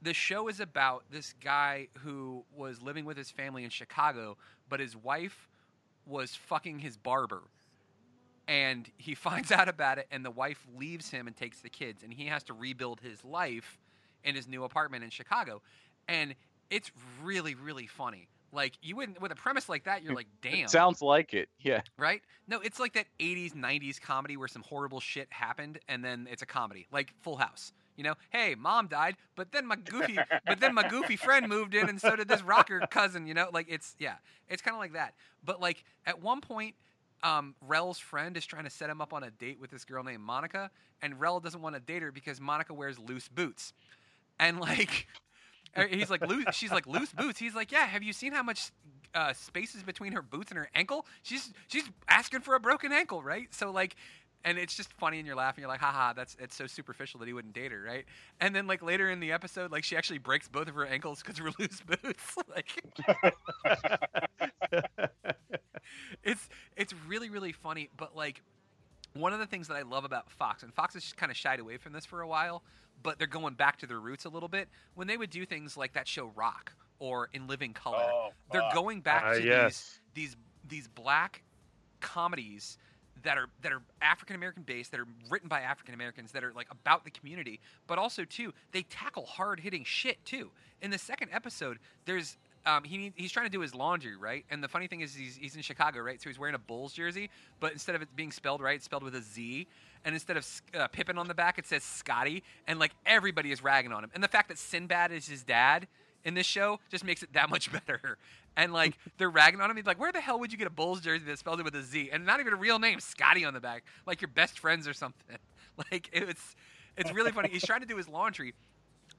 the show is about this guy who was living with his family in Chicago, but his wife was fucking his barber. And he finds out about it, and the wife leaves him and takes the kids, and he has to rebuild his life in his new apartment in Chicago. And it's really, really funny. Like you wouldn't with a premise like that, you're like, damn it sounds like it. Yeah, right? No, it's like that 80s, 90s comedy where some horrible shit happened and then it's a comedy, like Full House. You know, hey, mom died, but then my goofy, but then my goofy friend moved in, and so did this rocker cousin. You know, like it's yeah, it's kind of like that. But like at one point, um, Rel's friend is trying to set him up on a date with this girl named Monica, and Rel doesn't want to date her because Monica wears loose boots, and like. He's like loose. She's like loose boots. He's like, yeah. Have you seen how much uh, space is between her boots and her ankle? She's she's asking for a broken ankle, right? So like, and it's just funny, and you're laughing. You're like, haha, that's it's so superficial that he wouldn't date her, right? And then like later in the episode, like she actually breaks both of her ankles because of her loose boots. like, it's it's really really funny, but like. One of the things that I love about Fox, and Fox has just kind of shied away from this for a while, but they're going back to their roots a little bit. When they would do things like that show Roc or In Living Color, Oh, they're fuck. going back Ah, to yes. these these these black comedies that are that are African American based, that are written by African Americans, that are like about the community, but also too they tackle hard hitting shit too. In the second episode, there's um, he need, he's trying to do his laundry right, and the funny thing is he's he's in Chicago right, so he's wearing a Bulls jersey, but instead of it being spelled right, it's spelled with a Z. And instead of uh, Pippen on the back, it says Scotty, and like everybody is ragging on him. And the fact that Sinbad is his dad in this show just makes it that much better. And like they're ragging on him. He's like, "Where the hell would you get a Bulls jersey that spelled it with a Z and not even a real name, Scotty on the back, like your best friends or something?" Like it's it's really funny. He's trying to do his laundry,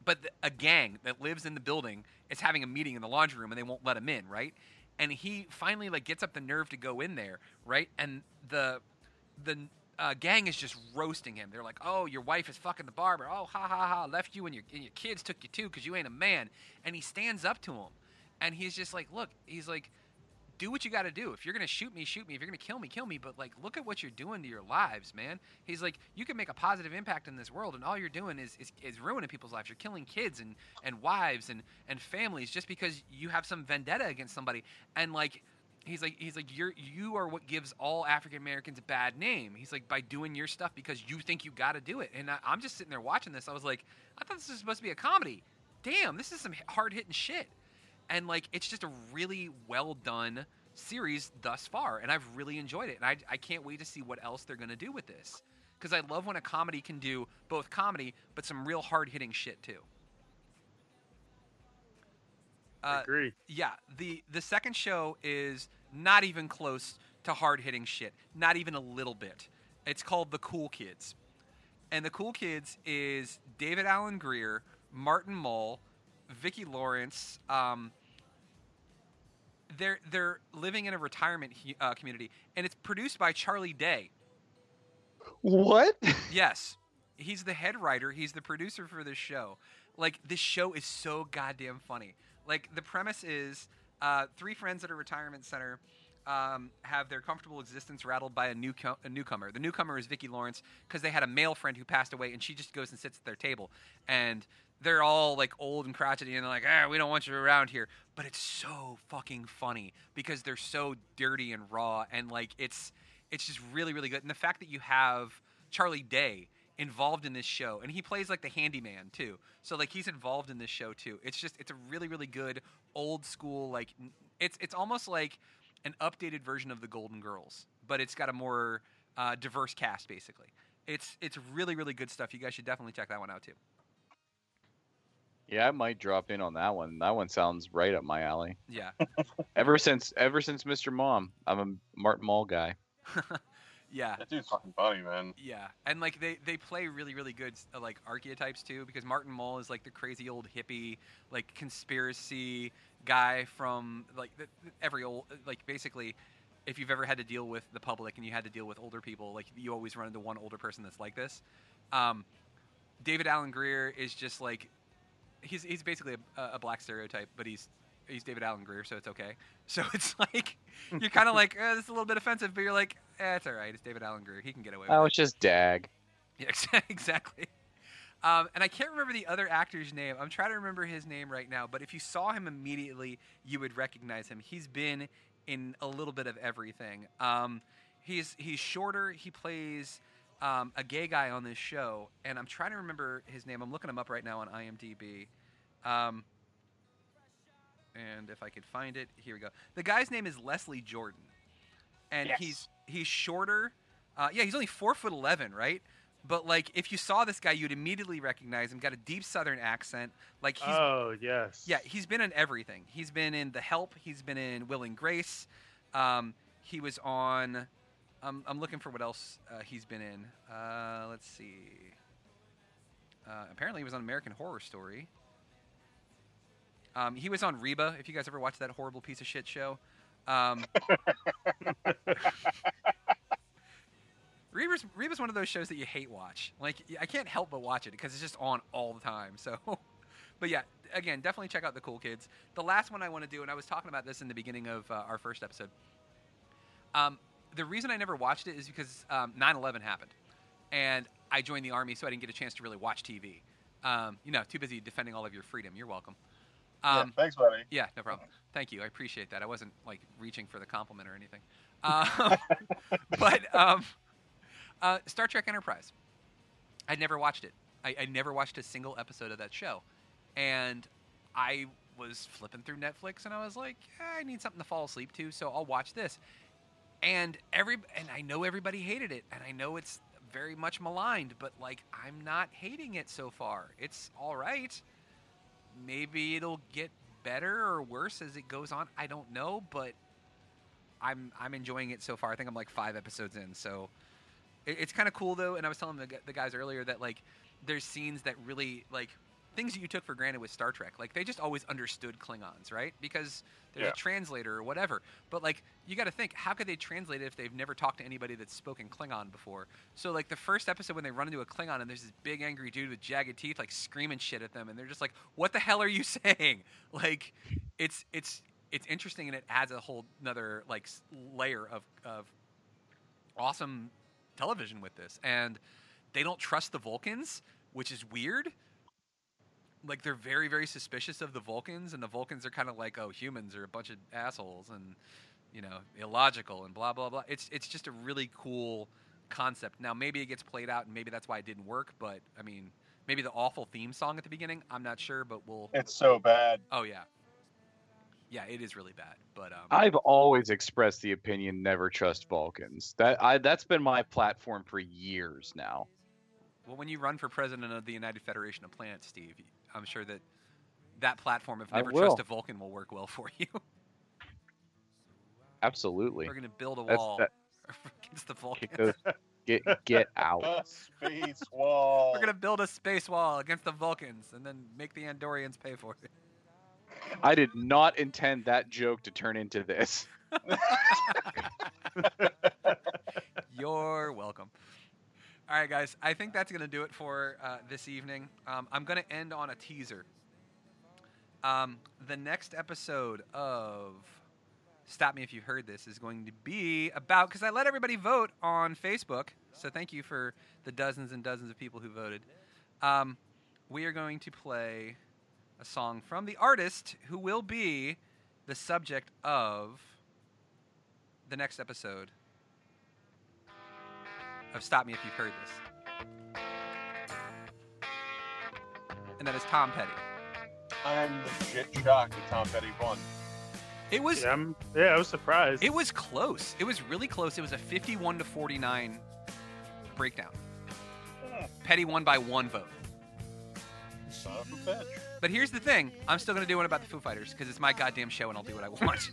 but th- a gang that lives in the building is having a meeting in the laundry room and they won't let him in, right? And he finally like gets up the nerve to go in there, right? And the the uh, gang is just roasting him. They're like, "Oh, your wife is fucking the barber. Oh, ha ha ha, left you and your and your kids took you too because you ain't a man." And he stands up to him, and he's just like, "Look, he's like." Do what you got to do. If you're gonna shoot me, shoot me. If you're gonna kill me, kill me. But like, look at what you're doing to your lives, man. He's like, you can make a positive impact in this world, and all you're doing is is, is ruining people's lives. You're killing kids and and wives and and families just because you have some vendetta against somebody. And like, he's like he's like you're you are what gives all African Americans a bad name. He's like by doing your stuff because you think you got to do it. And I, I'm just sitting there watching this. I was like, I thought this was supposed to be a comedy. Damn, this is some hard hitting shit. And like, it's just a really well done series thus far, and I've really enjoyed it. And I I can't wait to see what else they're gonna do with this. Because I love when a comedy can do both comedy, but some real hard hitting shit too. I Uh, agree. yeah, the the second show is not even close to hard hitting shit. Not even a little bit. It's called The Cool Kids. And The Cool Kids is David Alan Grier, Martin Mull, Vicki Lawrence, um, they're they're living in a retirement uh, community, and it's produced by Charlie Day. What? Yes, he's the head writer. He's the producer for this show. Like this show is so goddamn funny. Like the premise is uh, three friends at a retirement center um, have their comfortable existence rattled by a, new a newcomer. The newcomer is Vicki Lawrence because they had a male friend who passed away, and she just goes and sits at their table. And they're all like old and crotchety, and they're like, "Ah, we don't want you around here." But it's so fucking funny because they're so dirty and raw, and like it's it's just really really good. And the fact that you have Charlie Day involved in this show and he plays like the handyman too. So like he's involved in this show too. It's just it's a really really good old school like it's it's almost like an updated version of the golden girls but it's got a more uh, diverse cast basically. It's it's really really good stuff. You guys should definitely check that one out too Yeah, I might drop in on that one. That one sounds right up my alley. yeah Ever since ever since Mr. Mom, I'm a Martin Mull guy. yeah That dude's fucking funny, man. Yeah, and like they they play really really good uh, like archetypes too because Martin Mull is like the crazy old hippie like conspiracy guy from like the, every old like basically if you've ever had to deal with the public and you had to deal with older people like you always run into one older person that's like this. Um, David Alan Grier is just like he's he's basically a, a black stereotype, but he's he's David Alan Grier, so it's okay. So it's like you're kind of like eh, this is a little bit offensive, but you're like, eh, it's all right. It's David Alan Grier. He can get away with it. Oh, it. it's just Dag. Yeah, exactly. Um, and I can't remember the other actor's name. I'm trying to remember his name right now. But if you saw him immediately, you would recognize him. He's been in a little bit of everything. Um, he's he's shorter. He plays um, a gay guy on this show, and I'm trying to remember his name. I'm looking him up right now on IMDb. Um, and if I could find it, here we go. The guy's name is Leslie Jordan, and Yes. he's he's shorter. Uh, yeah, he's only four foot eleven, right? But like, if you saw this guy, you'd immediately recognize him. Got a deep Southern accent. Like he's oh yes. yeah, he's been in everything. He's been in The Help. He's been in Will and Grace. Um, he was on. I'm I'm looking for what else uh, he's been in. Uh, let's see. Uh, apparently, he was on American Horror Story. Um, he was on Reba. If you guys ever watched that horrible piece of shit show. Um, Reba's, Reba's one of those shows that you hate watch. Like I can't help but watch it because it's just on all the time. So, but yeah, again, definitely check out the Cool Kids. The last one I want to do, and I was talking about this in the beginning of uh, our first episode. Um, the reason I never watched it is because um, 9/11 happened, and I joined the army, so I didn't get a chance to really watch TV. Um, you know, too busy defending all of your freedom. You're welcome. yeah, Um, thanks, buddy. yeah, no problem. Thank you. I appreciate that. I wasn't like reaching for the compliment or anything. Um, but um, uh, Star Trek Enterprise. I never watched it. I, I never watched a single episode of that show, and I was flipping through Netflix and I was like, "Eh, I need something to fall asleep to, so I'll watch this. And every and I know everybody hated it, and I know it's very much maligned, but like I'm not hating it so far. It's all right maybe it'll get better or worse as it goes on. I don't know, but I'm I'm enjoying it so far. I think I'm like five episodes in, so it, it's kind of cool though. And I was telling the, the guys earlier that like there's scenes that really like things that you took for granted with Star Trek. Like they just always understood Klingons, right? Because there's Yeah. a translator or whatever. But like you got to think, how could they translate it if they've never talked to anybody that's spoken Klingon before? So like the first episode when they run into a Klingon and there's this big angry dude with jagged teeth like screaming shit at them, and they're just like, "What the hell are you saying?" Like it's it's it's interesting and it adds a whole another like layer of of awesome television with this and they don't trust the vulcans which is weird like they're very very suspicious of the vulcans and the vulcans are kind of like oh humans are a bunch of assholes and you know illogical and blah blah blah it's it's just a really cool concept now maybe it gets played out and maybe that's why it didn't work but i mean maybe the awful theme song at the beginning i'm not sure but we'll It's so bad. oh yeah yeah it is really bad but um I've always expressed the opinion never trust Vulcans. That I that's been my platform for years now. Well, when you run for president of the United Federation of Planets, Steve, I'm sure that that platform of I never trust a Vulcan will work well for you. Absolutely. We're going to build a That's- wall that- against the Vulcans. Kick get get out. A space wall. We're going to build a space wall against the Vulcans and then make the Andorians pay for it. I did not intend that joke to turn into this. You're welcome. All right, guys. I think that's going to do it for uh, this evening. Um, I'm going to end on a teaser. Um, the next episode of Stop Me If You've Heard This is going to be about, because I let everybody vote on Facebook. So thank you for the dozens and dozens of people who voted. Um, we are going to play a song from the artist who will be the subject of the next episode of Stop Me If You've Heard This. And that is Tom Petty. I'm legit shocked that Tom Petty won. It was Yeah, I'm, yeah, I was surprised. it was close. It was really close. It was a 51 to 49 breakdown. Petty won by one vote. Son of a bitch. But here's the thing: I'm still gonna do one about the Foo Fighters because it's my goddamn show and I'll do what I want.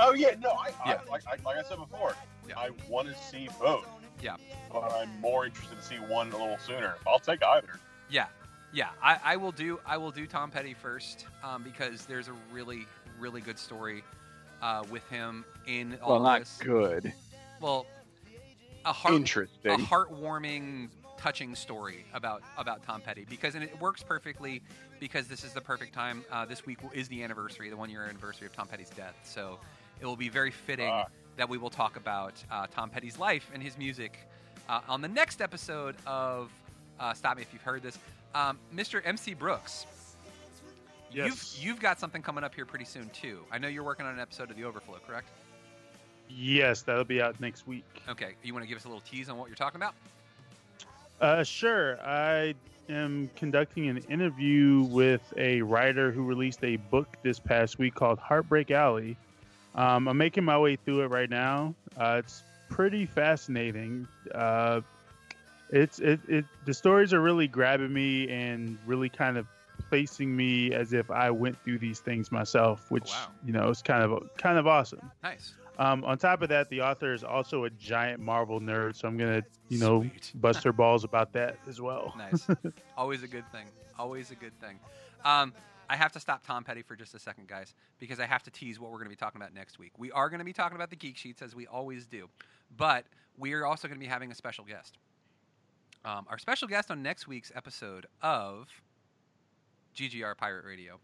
Oh yeah, no, I, Yeah. I like, I like I said before, Yeah. I want to see both. Yeah. But I'm more interested to see one a little sooner. I'll take either. yeah, yeah. I, I will do I will do Tom Petty first um, because there's a really really good story uh, with him in all Well, of not this. good. Well, a heart interesting, a heartwarming, touching story about about Tom Petty because and it works perfectly because this is the perfect time. Uh, this week is the anniversary, the one year anniversary of Tom Petty's death. So it will be very fitting Ah. That we will talk about uh, Tom Petty's life and his music uh, on the next episode of uh, Stop Me If You've Heard This. Um, Mr. MC Brooks, Yes. you've you've got something coming up here pretty soon too. I know you're working on an episode of The Overflow, correct? Yes, that'll be out next week. Okay, you want to give us a little tease on what you're talking about? Uh, sure. I am conducting an interview with a writer who released a book this past week called Heartbreak Alley. Um, I'm making my way through it right now. Uh, it's pretty fascinating. Uh, it's it, it the stories are really grabbing me and really kind of placing me as if I went through these things myself, which wow. you know is kind of kind of awesome. Nice. Um, on top of that, the author is also a giant Marvel nerd, so I'm gonna, you know, Sweet. bust her balls about that as well. Nice. Always a good thing. Always a good thing. Um, I have to stop Tom Petty for just a second, guys, because I have to tease what we're going to be talking about next week. We are going to be talking about the Geek Sheets as we always do, but we are also going to be having a special guest. Um, our special guest on next week's episode of GGR Pirate Radio,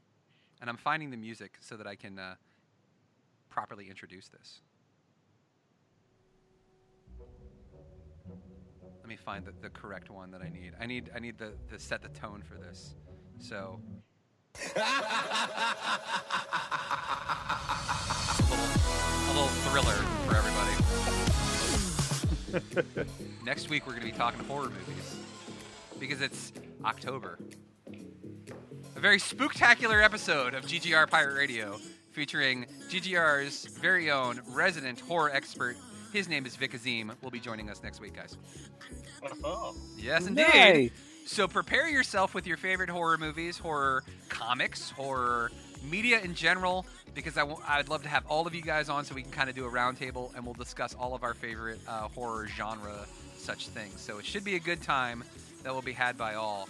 and I'm finding the music so that I can uh, properly introduce this. Let me find the, the correct one that I need. I need I need the, the set the tone for this. So a little thriller for everybody. Next week we're going to be talking horror movies because it's October. A very spooktacular episode of GGR Pirate Radio featuring GGR's very own resident horror expert. His name is Vic Azim. Will be joining us next week, guys. Oh. Yes, indeed. So prepare yourself with your favorite horror movies, horror comics, horror media in general, because I w- I'd love to have all of you guys on so we can kind of do a roundtable and we'll discuss all of our favorite uh, horror genre such things. So it should be a good time that will be had by all.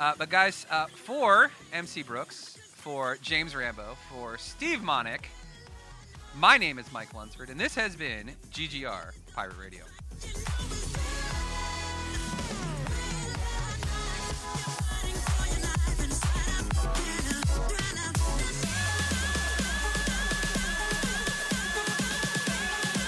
Uh, but guys, uh, for MC Brooks, for James Rambo, for Steve Monick, my name is Mike Lunsford, and this has been GGR Pirate Radio.